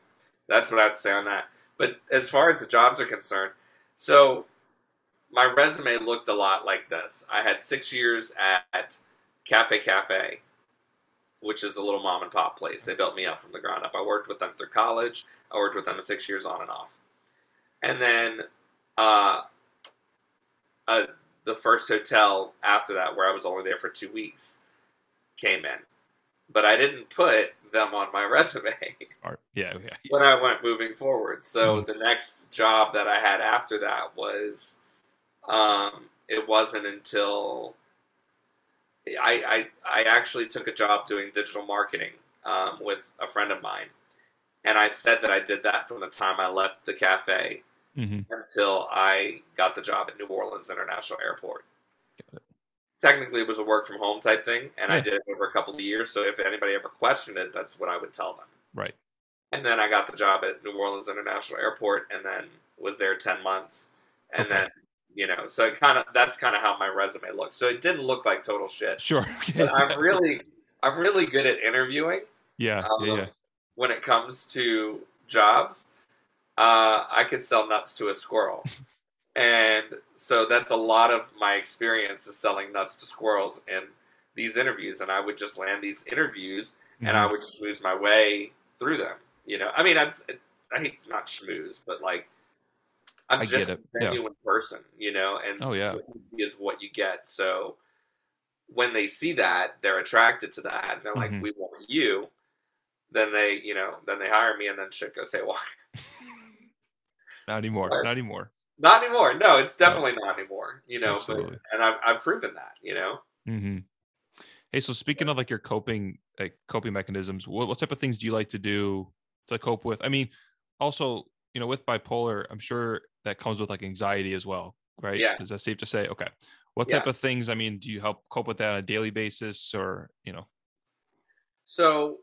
D: that's what I'd say on that. But as far as the jobs are concerned, so my resume looked a lot like this. I had six years at Cafe Cafe, which is a little mom and pop place. They built me up from the ground up. I worked with them through college. I worked with them six years on and off. And then uh, uh, the first hotel after that, where I was only there for two weeks, came in. But I didn't put them on my (laughs) resume
A: Or, yeah yeah
D: when I went moving forward. So
A: Mhm.
D: the next job that I had after that was, um, it wasn't until I, I I actually took a job doing digital marketing um, with a friend of mine, and I said that I did that from the time I left the cafe
A: hmm
D: until I got the job at New Orleans International Airport. Technically, it was a work from home type thing, and I did it over a couple of years. So if anybody ever questioned it, that's what I would tell them.
A: right
D: And then I got the job at New Orleans International Airport, and then was there ten months, and
A: Okay.
D: then you know, so it kind of that's kind of how my resume looks. So it didn't look like total shit.
A: sure (laughs)
D: But I'm really, I'm really good at interviewing
A: yeah
D: um,
A: yeah yeah
D: when it comes to jobs. Uh, I could sell nuts to a squirrel, (laughs) and so that's a lot of my experience is selling nuts to squirrels in these interviews. And I would just land these interviews and I would just schmooze my way through them. You know, I mean, I'd, I hate to not schmooze, but like, I'm
A: I
D: just a
A: yeah.
D: genuine person, you know, and
A: oh yeah
D: what you see is what you get. So when they see that, they're attracted to that, and they're like,
A: Mhm.
D: "We want you." Then they, you know, then they hire me, and then shit goes haywire. (laughs)
A: not anymore
D: What?
A: not anymore
D: Not anymore. No, it's definitely not anymore. You know, but, and I've, I've proven that. You know.
A: hmm Hey, so speaking of like your coping, like coping mechanisms, what, what type of things do you like to do to cope with? I mean, also, you know, with bipolar, I'm sure that comes with like anxiety as well, right?
D: Yeah.
A: Is that safe to say? Okay. What
D: Yeah.
A: type of things? I mean, do you help cope with that on a daily basis, or you know?
D: So,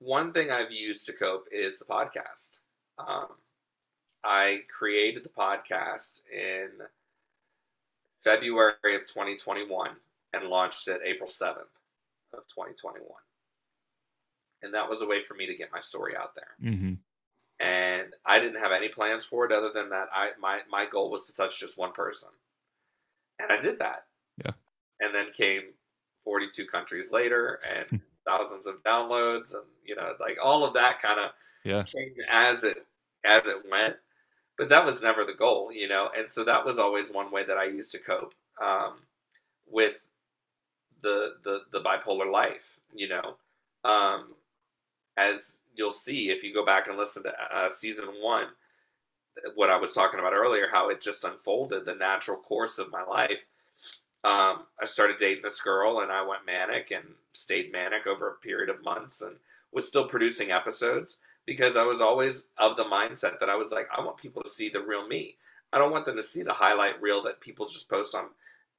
D: one thing I've used to cope is the podcast. Um, I created the podcast in February of 2021 and launched it April 7th of 2021. And that was a way for me to get my story out there.
A: Mm-hmm.
D: And I didn't have any plans for it other than that I my, my goal was to touch just one person. And I did that.
A: Yeah.
D: And then came 42 countries later and thousands of downloads, and you know, like all of that kind of
A: Yeah.
D: came as it as it went. But that was never the goal, you know, and so that was always one way that I used to cope um, with the the the bipolar life, you know. Um, as you'll see if you go back and listen to uh, season one, what I was talking about earlier, how it just unfolded the natural course of my life. Um, I started dating this girl and I went manic and stayed manic over a period of months and was still producing episodes because I was always of the mindset that I was like, I want people to see the real me. I don't want them to see the highlight reel that people just post on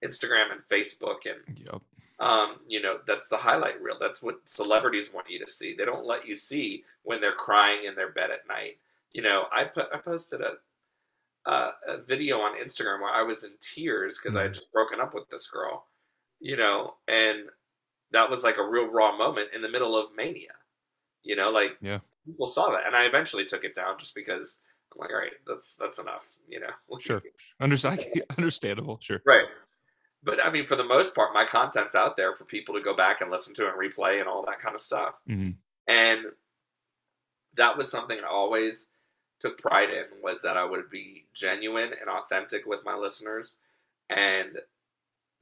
D: Instagram and Facebook and
A: Yep.
D: um, you know, that's the highlight reel. That's what celebrities want you to see. They don't let you see when they're crying in their bed at night. You know, I put I posted a uh, a video on Instagram where I was in tears because I had just broken up with this girl. You know, and that was like a real raw moment in the middle of mania. You know, like
A: Yeah.
D: People saw that, and I eventually took it down just because I'm like, all right, that's that's enough. You know, (laughs)
A: Sure. Understand (laughs) understandable. Sure.
D: Right. But I mean, for the most part, my content's out there for people to go back and listen to and replay and all that kind of stuff.
A: hmm
D: And that was something I always took pride in was that I would be genuine and authentic with my listeners. And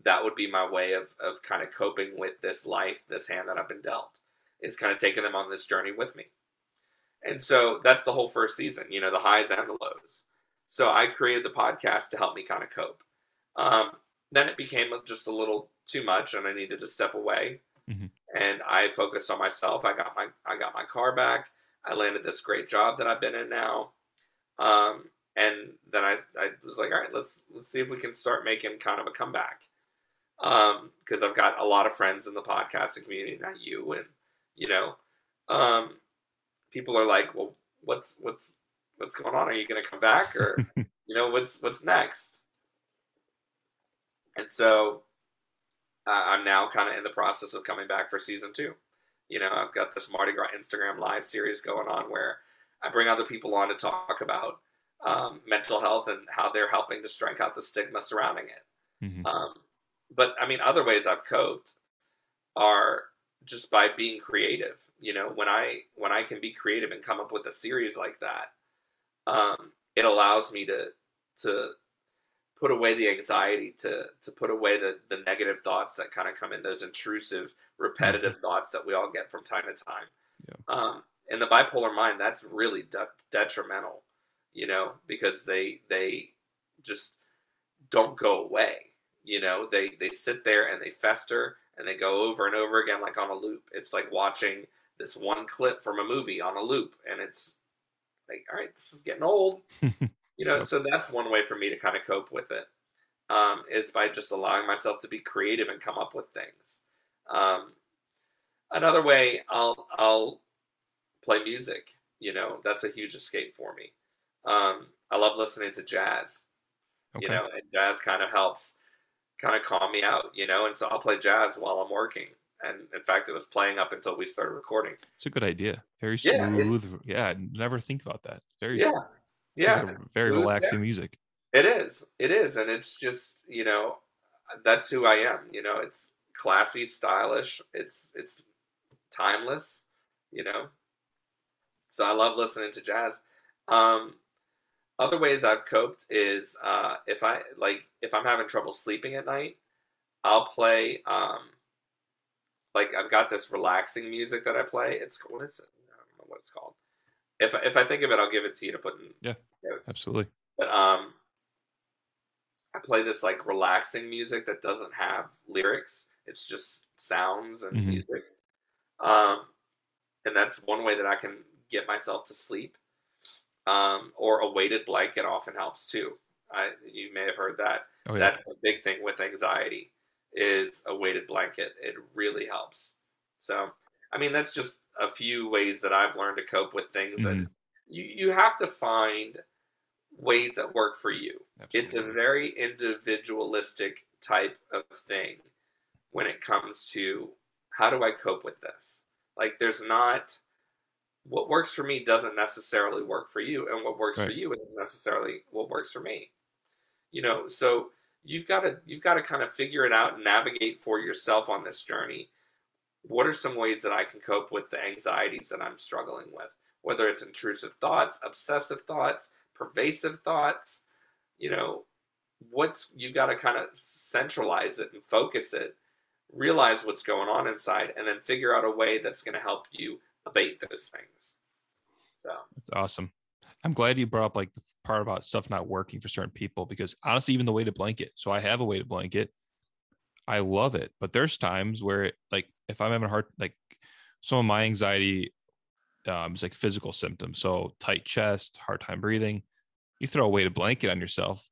D: that would be my way of, of kind of coping with this life, this hand that I've been dealt, is kind of taking them on this journey with me. And so that's the whole first season, you know, the highs and the lows. So I created the podcast to help me kind of cope. Um, then it became just a little too much, and I needed to step away.
A: Mhm.
D: And I focused on myself. I got my I got my car back. I landed this great job that I've been in now. Um, and then I, I was like, all right, let's let's see if we can start making kind of a comeback. Um, because I've got a lot of friends in the podcasting community, not you, and you know, um, people are like, well, what's what's what's going on? Are you going to come back, or (laughs) you know, what's what's next? And so uh, I'm now kind of in the process of coming back for season two. You know, I've got this Mardi Gras Instagram live series going on where I bring other people on to talk about um, mental health and how they're helping to strike out the stigma surrounding it.
A: hmm
D: Um, but I mean, other ways I've coped are just by being creative. You know, when I when I can be creative and come up with a series like that, um, it allows me to to put away the anxiety, to to put away the the negative thoughts that kind of come in, those intrusive, repetitive thoughts that we all get from time to time.
A: Yeah.
D: Um, in the bipolar mind, that's really de- detrimental, you know, because they they just don't go away. You know, they they sit there and they fester and they go over and over again like on a loop. It's like watching this one clip from a movie on a loop, and it's like, all right, this is getting old. (laughs) You know,
A: Yep.
D: so that's one way for me to kind of cope with it, um, is by just allowing myself to be creative and come up with things. Um, another way, I'll I'll play music. You know, that's a huge escape for me. Um, I love listening to jazz.
A: Okay.
D: You know, and jazz kind of helps kind of calm me out. You know, and so I'll play jazz while I'm working. And in fact, it was playing up until we started recording.
A: It's a good idea. Very smooth. Yeah, I never think about that. Very
D: Yeah,
A: sounds
D: yeah.
A: like very
D: Smooth
A: relaxing music.
D: It is. It is. And it's just, you know, that's who I am. You know, it's classy, stylish, it's it's timeless, you know. So I love listening to jazz. Um other ways I've coped is uh if I like if I'm having trouble sleeping at night, I'll play um like I've got this relaxing music that I play. It's what is it? I don't know what it's called. If if I think of it, I'll give it to you to put in
A: Yeah.
D: notes.
A: Absolutely.
D: But um, I play this like relaxing music that doesn't have lyrics. It's just sounds and
A: Mhm.
D: music. Um, and that's one way that I can get myself to sleep. Um, or a weighted blanket often helps too. I you may have heard that.
A: Oh yeah.
D: That's a big thing with anxiety is a weighted blanket. It really helps. So, I mean, that's just a few ways that I've learned to cope with things and mm-hmm. you, you have to find ways that work for you. It's a very individualistic type of thing when it comes to how do I cope with this? Like, there's not what works for me doesn't necessarily work for you, and what works for you isn't necessarily what works for me. You know, so you've got to you've got to kind of figure it out and navigate for yourself on this journey what are some ways that I can cope with the anxieties that I'm struggling with? Whether it's intrusive thoughts, obsessive thoughts, pervasive thoughts, you know, what's you got to kind of centralize it and focus it, realize what's going on inside, and then figure out a way that's going to help you abate those things. So
A: that's awesome. I'm glad you brought up like the part about stuff not working for certain people because honestly, even the weighted blanket. So I have a weighted blanket. I love it, but there's times where it, like if I'm having a hard like some of my anxiety um, is like physical symptoms. So tight chest, hard time breathing. You throw a weighted blanket on yourself.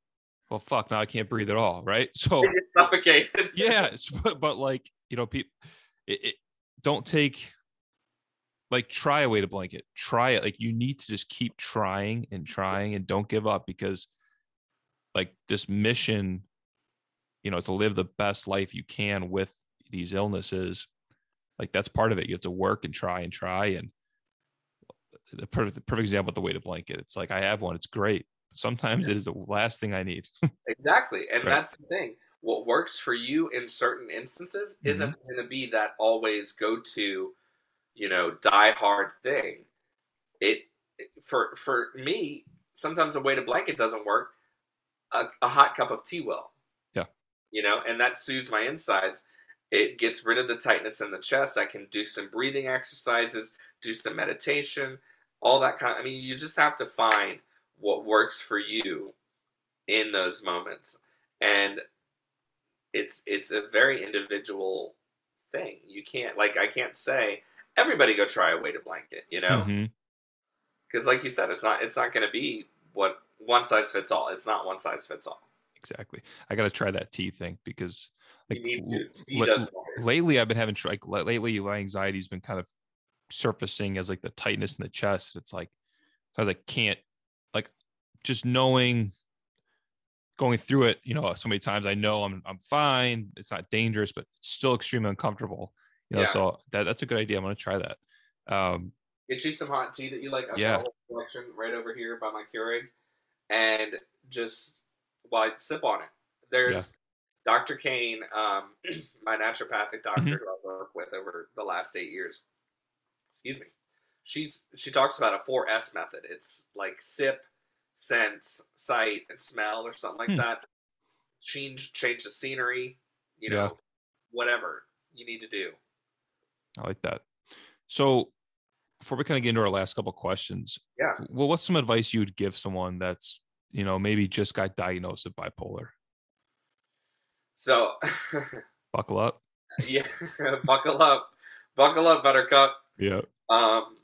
A: Well, fuck, now I can't breathe at all. Right. (laughs) So (laughs)
D: suffocated.
A: yeah. But, but like, you know, people, it, it, don't take like try a way weighted blanket try it like you need to just keep trying and trying and don't give up because like this mission you know to live the best life you can with these illnesses like that's part of it. You have to work and try and try and the perfect, the perfect example of the way weighted blanket it's like i have one it's great sometimes it is the last thing i need.
D: Exactly and right. that's the thing. What works for you in certain instances mm-hmm. isn't going to be that always go to you know, die hard thing. It for for me, sometimes a weighted blanket doesn't work. A, a hot cup of tea will.
A: Yeah.
D: You know, and that soothes my insides. It gets rid of the tightness in the chest. I can do some breathing exercises, do some meditation, all that kind. Of, I mean, you just have to find what works for you in those moments, and it's it's a very individual thing. You can't like I can't say everybody go try a weighted blanket, you know? Because, mm-hmm. like you said, it's not it's not going to be what one size fits all. It's not one size fits all.
A: Exactly. I got to try that tea thing because
D: like, you need to. Tea l- does
A: lately, I've been having like lately my anxiety's been kind of surfacing as like the tightness in the chest. It's like I was like can't like just knowing going through it, you know, so many times I know I'm I'm fine. It's not dangerous, but it's still extremely uncomfortable. You know, yeah. so that, that's a good idea. I'm gonna try that. Um,
D: Get you some hot tea that you like. I've
A: yeah.
D: got a whole collection right over here by my Keurig, and just well, sip on it. There's yeah. Dr. Kane, um, (clears throat) my naturopathic doctor mm-hmm. who I work with over the last eight years. Excuse me. She's she talks about a four S method. It's like sip, sense, sight, and smell, or something like hmm. that. Change change the scenery. You know, yeah. whatever you need to do.
A: I like that. So before we kind of get into our last couple questions,
D: yeah.
A: Well, what's some advice you would give someone that's you know maybe just got diagnosed with bipolar?
D: So (laughs)
A: buckle up.
D: Yeah, (laughs) buckle up, buckle up, Buttercup.
A: Yeah.
D: Um,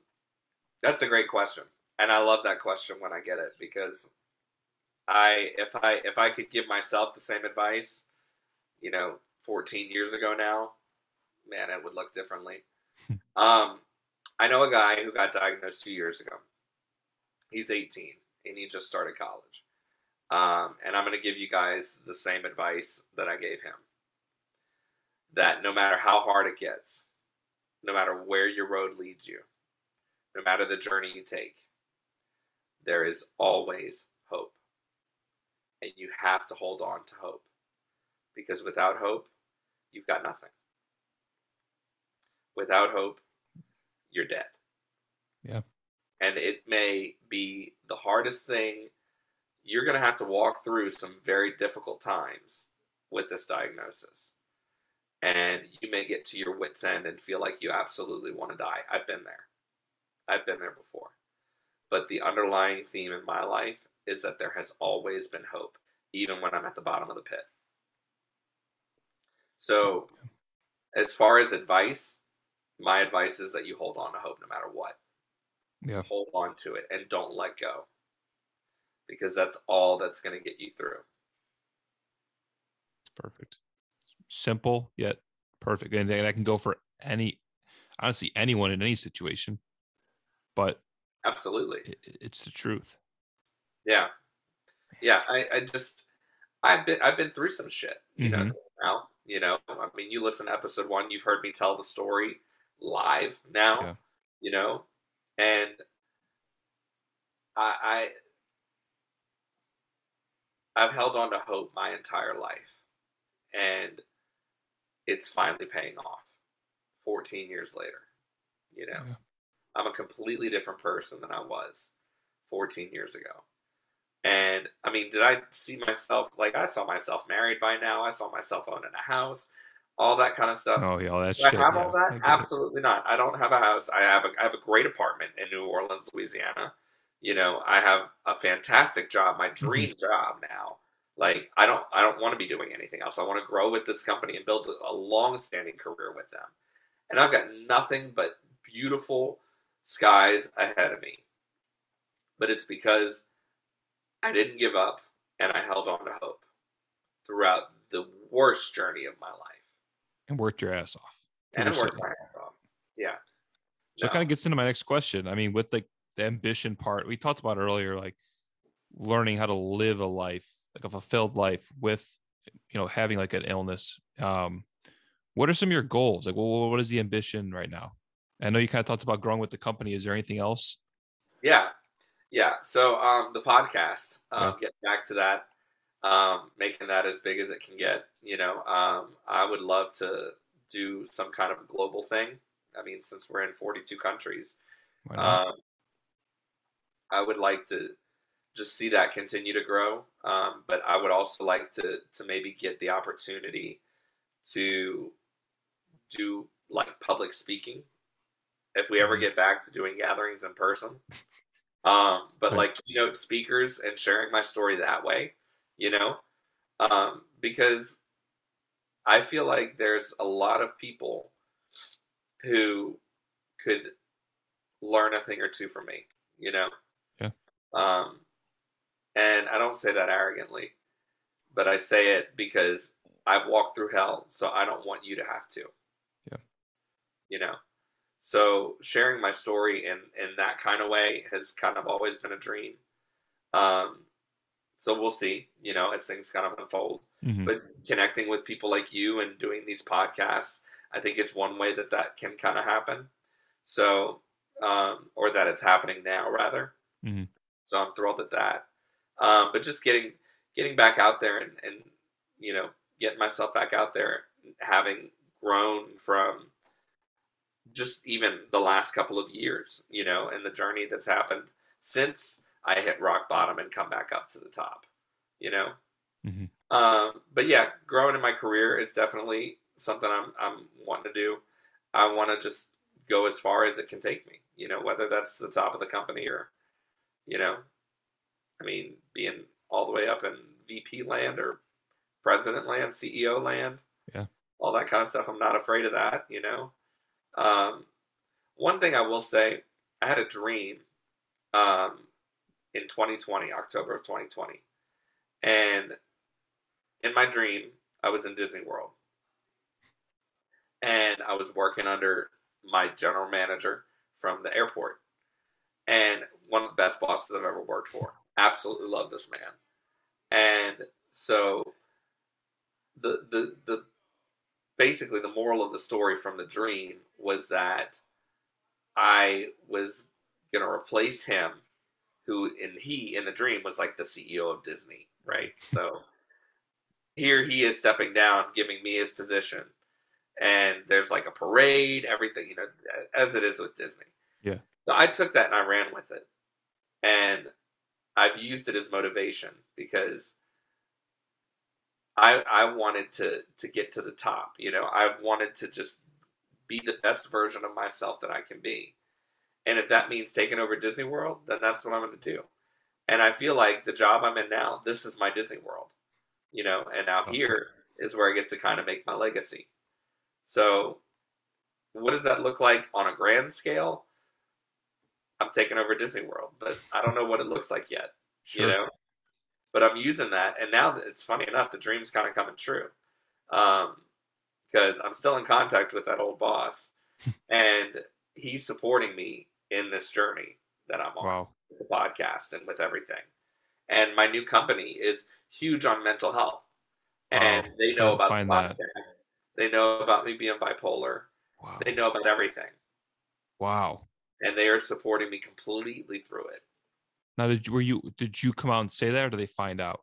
D: that's a great question, and I love that question when I get it because I, if I, if I could give myself the same advice, you know, 14 years ago now, man, it would look differently. (laughs) um, I know a guy who got diagnosed two years ago. He's 18 and he just started college. Um, and I'm going to give you guys the same advice that I gave him that no matter how hard it gets, no matter where your road leads you, no matter the journey you take, there is always hope. And you have to hold on to hope. Because without hope, you've got nothing without hope, you're dead.
A: Yeah.
D: And it may be the hardest thing. You're going to have to walk through some very difficult times with this diagnosis. And you may get to your wits' end and feel like you absolutely want to die. I've been there. I've been there before. But the underlying theme in my life is that there has always been hope, even when I'm at the bottom of the pit. So, as far as advice, my advice is that you hold on to hope no matter what.
A: Yeah.
D: Hold on to it and don't let go. Because that's all that's going to get you through.
A: It's perfect. Simple yet perfect. And I can go for any honestly anyone in any situation. But
D: absolutely.
A: It, it's the truth.
D: Yeah. Yeah, I, I just I've been I've been through some shit, you mm-hmm. know, now. You know, I mean, you listen to episode one, you've heard me tell the story live now, yeah. you know, and I, I I've held on to hope my entire life, and it's finally paying off. 14 years later. You know,
A: Yeah.
D: I'm a completely different person than I was 14 years ago. And I mean, did I see myself like I saw myself married by now? I saw myself owning a house, all that kind of stuff.
A: Oh yeah, all that
D: Do I have
A: yeah,
D: all that?
A: it.
D: Absolutely not. I don't have a house. I have a, I have a great apartment in New Orleans, Louisiana. You know, I have a fantastic job, my
A: Mm-hmm.
D: dream job now. Like I don't I don't want to be doing anything else. I want to grow with this company and build a long-standing career with them. And I've got nothing but beautiful skies ahead of me. But it's because I didn't give up and I held on to hope throughout the worst journey of my life
A: and worked your ass off.
D: and worked my ass off. Yeah.
A: So
D: No.
A: it kind of gets into my next question. I mean, with like the ambition part, we talked about earlier, like learning how to live a life, like a fulfilled life with, you know, having like an illness. Um, what are some of your goals? Like, well, what is the ambition right now? I know you kind of talked about growing with the company. Is there anything else?
D: Yeah, yeah. So um, the podcast, um, get back to that, um, making that as big as it can get. You know, um, I would love to do some kind of global thing. I mean, since we're in 42 countries, um, I would like to just see that continue to grow. Um, but I would also like to to maybe get the opportunity to do like public speaking if we ever
A: Mhm.
D: get back to doing gatherings in person. Um, but
A: Right.
D: like keynote speakers and sharing my story that way, you know, um, because I feel like there's a lot of people who could learn a thing or two from me, you know.
A: Yeah.
D: Um, and I don't say that arrogantly, but I say it because I've walked through hell, so I don't want you to have to.
A: Yeah.
D: You know. So sharing my story in in that kind of way has kind of always been a dream. Um, so we'll see, you know, as things kind of unfold.
A: Mhm.
D: But connecting with people like you and doing these podcasts, I think it's one way that that can kind of happen. So, um, or that it's happening now, rather.
A: Mm-hmm.
D: So I'm thrilled at that. Um, but just getting getting back out there and, and you know getting myself back out there, having grown from just even the last couple of years, you know, and the journey that's happened since I hit rock bottom and come back up to the top, you know.
A: Mhm.
D: Um, but yeah, growing in my career is definitely something I'm I'm wanting to do. I want to just go as far as it can take me, you know, whether that's the top of the company or, you know, I mean, being all the way up in VP land or president land, CEO land,
A: Yeah.
D: all that kind of stuff. I'm not afraid of that, you know. Um, one thing I will say, I had a dream um, in 2020, October of 2020, and in my dream, I was in Disney World, and I was working under my general manager from the airport, and one of the best bosses I've ever worked for. Absolutely love this man, and so the the the basically the moral of the story from the dream was that I was gonna replace him, who and he in the dream was like the CEO of Disney, right? So here he is stepping down, giving me his position, and there's like a parade, everything you know, as it is with Disney.
A: Yeah.
D: So I took that and I ran with it, and I've used it as motivation because I I wanted to to get to the top. You know, I've wanted to just be the best version of myself that I can be. And if that means taking over Disney World, then that's what I'm going to do. And I feel like the job I'm in now, this is my Disney World. You know, and now
A: Awesome.
D: here is where I get to kind of make my legacy. So, what does that look like on a grand scale? I'm taking over Disney World, but I don't know what it looks like yet
A: Sure.
D: you know but i'm using that and now it's funny enough the dream's kind of coming true um because i'm still in contact with that old boss (laughs) and he's supporting me in this journey that i'm on
A: Wow.
D: with the podcast and with everything and my new company is huge on mental health and
A: Wow.
D: they know about the
A: find that.
D: podcast they know about me being bipolar
A: Wow.
D: they know about everything
A: Wow.
D: and they are supporting me completely through it
A: Now, did you, were you did you come out and say that, or did they find out?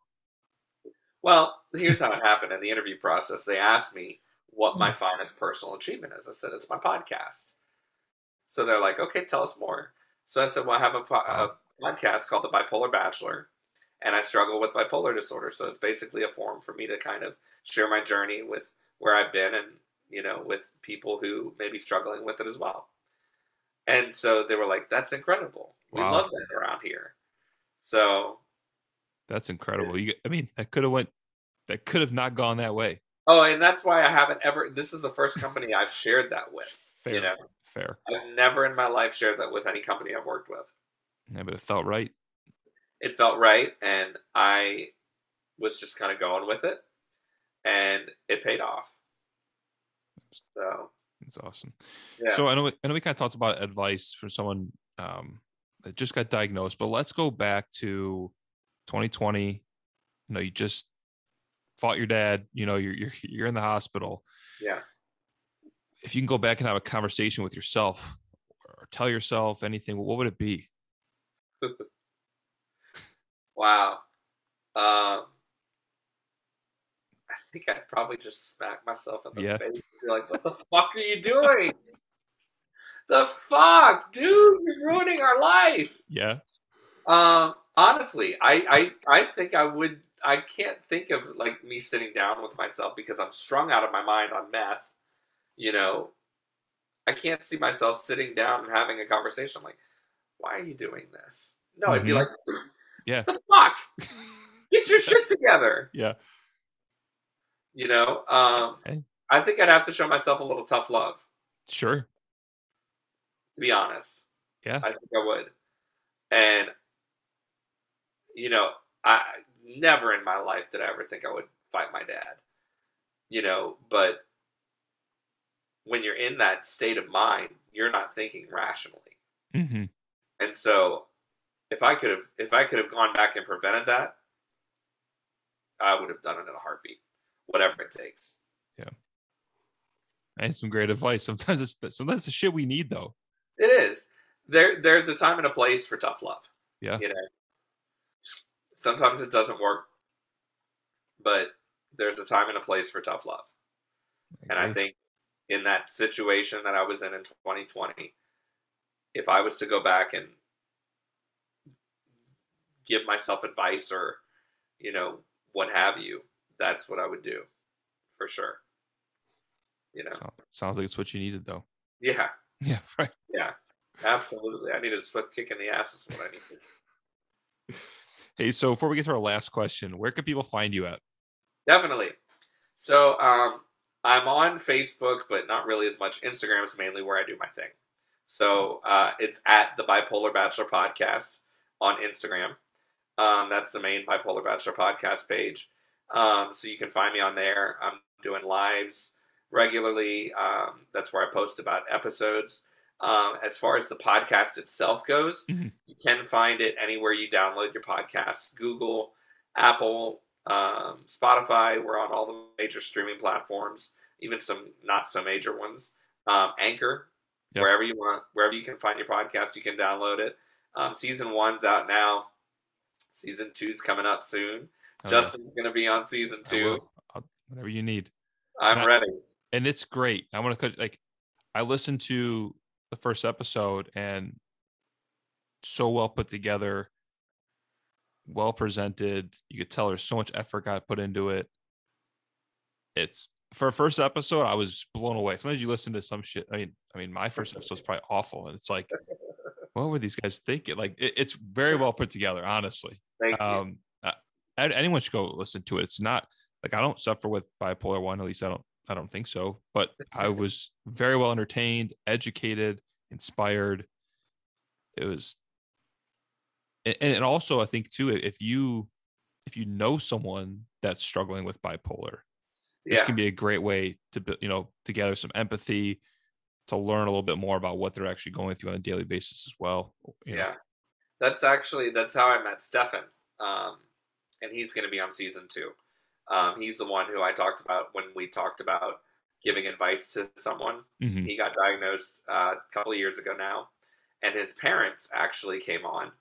D: Well, here's how it happened in the interview process. They asked me, what my hmm. finest personal achievement is. I said, it's my podcast. So they're like, okay, tell us more. So I said, well, I have a, po- a podcast called The Bipolar Bachelor, and I struggle with bipolar disorder. So it's basically a forum for me to kind of share my journey with where I've been and, you know, with people who may be struggling with it as well. And so they were like, that's incredible. We
A: Wow.
D: love that around here. So,
A: That's incredible. You, I mean, that could have went. That could have not gone that way.
D: oh, and that's why I haven't ever, this is the first company I've shared that with.
A: Fair.
D: You know,
A: Fair.
D: I've never in my life shared that with any company I've worked with.
A: Yeah, but it felt right.
D: It felt right, and I was just kind of going with it, and it paid off. So,
A: It's awesome.
D: yeah.
A: So I know I know we kind of talked about advice for someone um, that just got diagnosed, but let's go back to 2020. You know, you just fought your dad. You know, you're you're you're in the hospital.
D: yeah.
A: If you can go back and have a conversation with yourself or tell yourself anything, what would it be? (laughs)
D: Wow. Um, I think I'd probably just smack myself in the
A: Yeah.
D: face and be like, "What the fuck are you doing? the fuck, dude! You're ruining our life."
A: Yeah.
D: Um, honestly, I, I, I think I would. I can't think of like me sitting down with myself because I'm strung out of my mind on meth. You know, I can't see myself sitting down and having a conversation like, "Why are you doing this?" No, I'd be
A: Mhm.
D: like,
A: Yeah.
D: "The fuck, (laughs) get your shit together."
A: Yeah.
D: You know, um,
A: Okay.
D: I think I'd have to show myself a little tough love.
A: Sure.
D: To be honest,
A: Yeah.
D: I think I would. And you know, I never in my life did I ever think I would fight my dad. You know, but when you're in that state of mind, you're not thinking rationally.
A: hmm
D: And so if I could have if I could have gone back and prevented that, I would have done it in a heartbeat. Whatever it takes.
A: Yeah, and some great advice. Sometimes it's sometimes the shit we need though.
D: It is. There there's a time and a place for tough love.
A: Yeah.
D: You know. Sometimes it doesn't work. But there's a time and a place for tough love. And I think in that situation that I was in in 2020, if I was to go back and give myself advice or, you know, what have you, that's what I would do for sure. You know,
A: So- sounds like it's what you needed though.
D: yeah, (laughs)
A: Yeah. Right.
D: yeah, absolutely. I needed a swift kick in the ass, is what I needed. (laughs)
A: Hey, so before we get to our last question, where can people find you at?
D: Definitely. So um, I'm on Facebook, but not really as much. Instagram is mainly where I do my thing. So uh, it's at the Bipolar Bachelor Podcast on Instagram. Um, that's the main Bipolar Bachelor Podcast page. Um, so you can find me on there. I'm doing lives regularly. Um, that's where I post about episodes. Um, as far as the podcast itself goes,
A: Mhm.
D: you can find it anywhere you download your podcasts Google, Apple, um, Spotify. We're on all the major streaming platforms, even some not so major ones. Um, Anchor,
A: Yep.
D: wherever you want, wherever you can find your podcast, you can download it. Um, season one's out now. Season two's coming up soon.
A: Oh, yeah.
D: Justin's going to be on season two.
A: whatever you need.
D: I'm
A: And I-
D: ready.
A: and it's great. I want to like I listened to the first episode and so well put together, well presented. You could tell there's so much effort got put into it. It's for a first episode, I was blown away. Sometimes you listen to some shit. I mean, I mean, my first episode was probably awful, and it's like, (laughs) what were these guys thinking? Like, it, it's very well put together, honestly.
D: Thank.
A: Um, uh, and anyone should go listen to it. It's not like I don't suffer with bipolar one. At least I don't. I don't think so. But I (laughs) was very well entertained, educated, inspired. It was, and, and also I think too, if you if you know someone that's struggling with bipolar, this
D: yeah.
A: can be a great way to you know to gather some empathy, to learn a little bit more about what they're actually going through on a daily basis as well. you know.
D: Yeah, that's actually that's how I met Stefan, um, and he's going to be on season two. Um, he's the one who I talked about when we talked about giving advice to someone.
A: Mhm.
D: He got diagnosed uh, a couple of years ago now, and his parents actually came on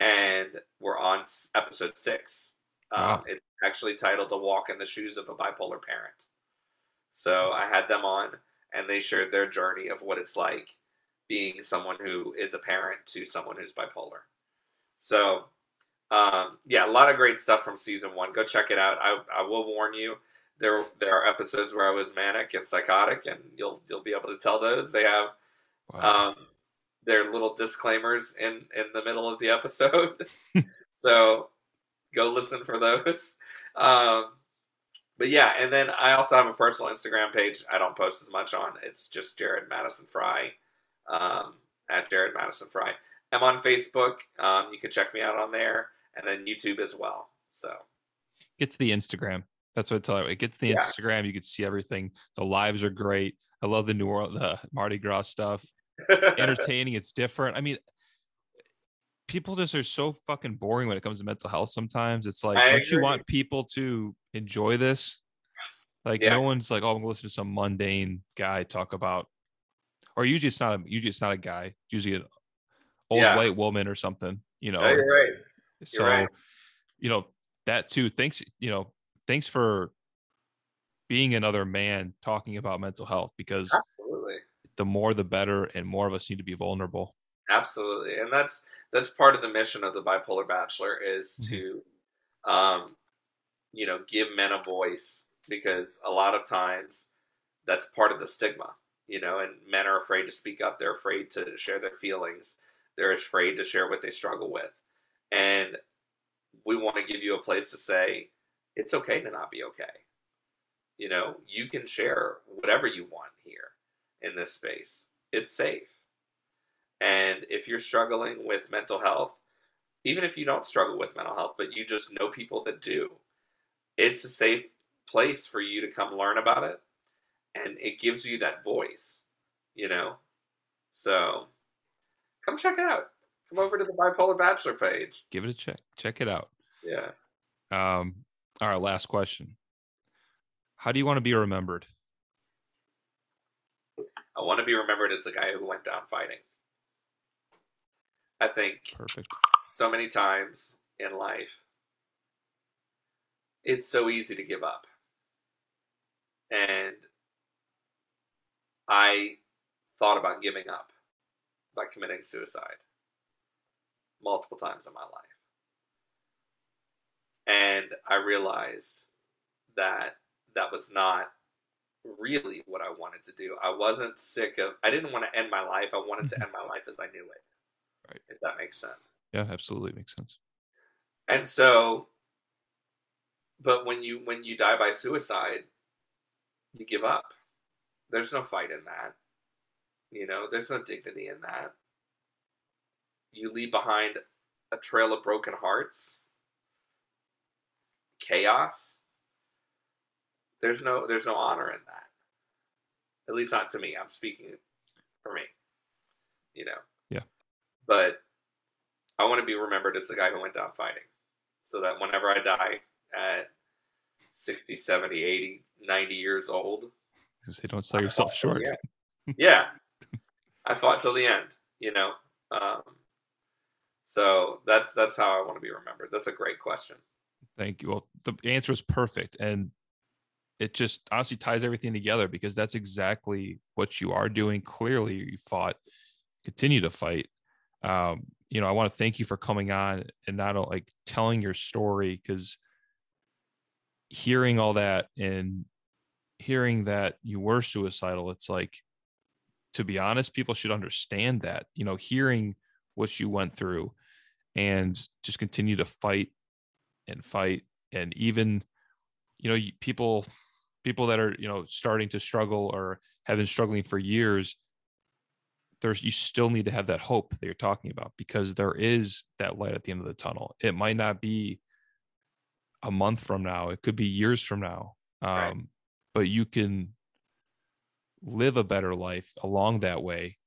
D: and we're on episode six. Um, It's actually titled "The Walk in the Shoes of a Bipolar Parent." So I had them on, and they shared their journey of what it's like being someone who is a parent to someone who's bipolar. So, um, yeah, a lot of great stuff from season one. Go check it out. I, I will warn you, there there are episodes where I was manic and psychotic, and you'll you'll be able to tell those. They have wow. um, their little disclaimers in in the middle of the episode, (laughs) so go listen for those. Um, but yeah, and then I also have a personal Instagram page. I don't post as much on. It's just Jared Madison Fry um, at Jared Madison Fry. I'm on Facebook. Um, you can check me out on there, and then YouTube as well. So
A: get to the Instagram. That's what I tell you. It gets the yeah. Instagram. You can see everything. The lives are great. I love the New Orleans, the Mardi Gras stuff. It's entertaining. It's different. I mean, people just are so fucking boring when it comes to mental health. Sometimes it's like, I don't agree. you want people to enjoy this? Like, yeah. no one's like, oh, I'm gonna listen to some mundane guy talk about, or usually it's not. A, usually it's not a guy. It's usually an old yeah. white woman or something. You know.
D: No, you're right. You're
A: so,
D: right.
A: you know that too. Thanks. You know, thanks for being another man talking about mental health because. The more the better, and more of us need to be vulnerable.
D: Absolutely, and that's that's part of the mission of the bipolar bachelor is mm-hmm. to, um, you know, give men a voice because a lot of times that's part of the stigma, you know, and men are afraid to speak up. They're afraid to share their feelings. They're afraid to share what they struggle with, and we want to give you a place to say it's okay to not be okay. You know, you can share whatever you want here in this space. It's safe. And if you're struggling with mental health, even if you don't struggle with mental health, but you just know people that do, it's a safe place for you to come learn about it. And it gives you that voice, you know? So come check it out. Come over to the Bipolar Bachelor page.
A: Give it a check. Check it out.
D: Yeah.
A: Um, all right, last question. How do you want to be remembered?
D: I want to be remembered as the guy who went down fighting. I think
A: Perfect.
D: so many times in life, it's so easy to give up. And I thought about giving up by committing suicide multiple times in my life. And I realized that that was not really what I wanted to do. I wasn't sick of, I didn't want to end my life. I wanted to mm-hmm. end my life as I knew it.
A: Right.
D: If that makes sense.
A: Yeah, absolutely makes sense.
D: And so, but when you when you die by suicide, you give up. There's no fight in that. You know, there's no dignity in that. You leave behind a trail of broken hearts, chaos. There's no there's no honor in that. At least not to me. I'm speaking for me. You know. Yeah. But I want to be remembered as the guy who went down fighting. So that whenever I die at 60, 70, 80, 90 years old,
A: say don't sell yourself short. (laughs)
D: yeah. I fought till the end, you know. Um, so that's that's how I want to be remembered. That's a great question.
A: Thank you. Well, the answer is perfect, and it just honestly ties everything together because that's exactly what you are doing. Clearly, you fought, continue to fight, um, you know, I want to thank you for coming on and not like telling your story because hearing all that and hearing that you were suicidal, it's like, to be honest, people should understand that, you know, hearing what you went through and just continue to fight and fight. And even, you know, people, people that are, you know, starting to struggle or have been struggling for years, there's you still need to have that hope that you're talking about because there is that light at the end of the tunnel. It might not be a month from now, it could be years from now. Um, right. but you can live a better life along that way,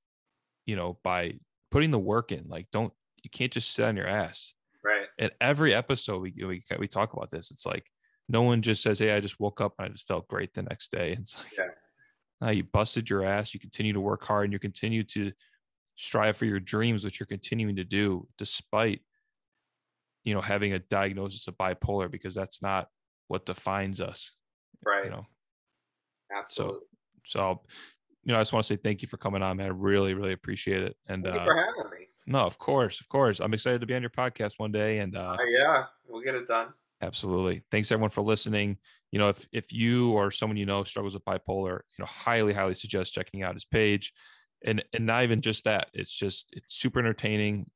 A: you know, by putting the work in. Like don't you can't just sit on your ass.
D: Right.
A: And every episode we we we talk about this. It's like no one just says, "Hey, I just woke up and I just felt great the next day." It's like
D: yeah
A: you busted your ass. You continue to work hard and you continue to strive for your dreams, which you're continuing to do despite, you know, having a diagnosis of bipolar because that's not what defines us.
D: Right.
A: You know?
D: Absolutely.
A: So, so you know, I just want to say thank you for coming on, man. I really, really appreciate it. And
D: Thank you
A: uh,
D: for having me.
A: no, of course, of course, I'm excited to be on your podcast one day. And uh,
D: Uh, yeah, we'll get it done.
A: Absolutely. Thanks everyone for listening. You know, if if you or someone you know struggles with bipolar, you know, highly, highly suggest checking out his page. And and not even just that. It's just it's super entertaining.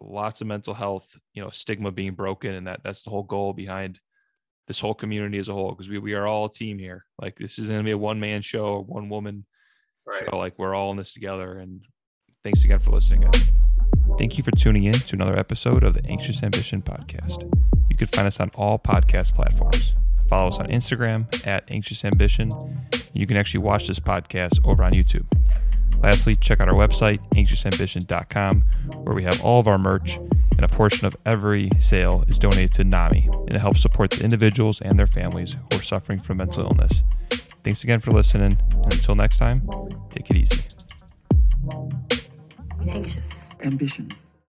A: Lots of mental health, you know, stigma being broken. And that that's the whole goal behind this whole community as a whole. Because we, we are all a team here. Like this isn't gonna be a one man show or one woman
D: right.
A: show. Like we're all in this together. And thanks again for listening. Guys. Thank you for tuning in to another episode of the Anxious Ambition podcast. You can find us on all podcast platforms. Follow us on Instagram at Anxious Ambition. You can actually watch this podcast over on YouTube. Lastly, check out our website, anxiousambition.com, where we have all of our merch, and a portion of every sale is donated to NAMI, and it helps support the individuals and their families who are suffering from mental illness. Thanks again for listening, and until next time, take it easy.
B: Anxious.
C: ambition.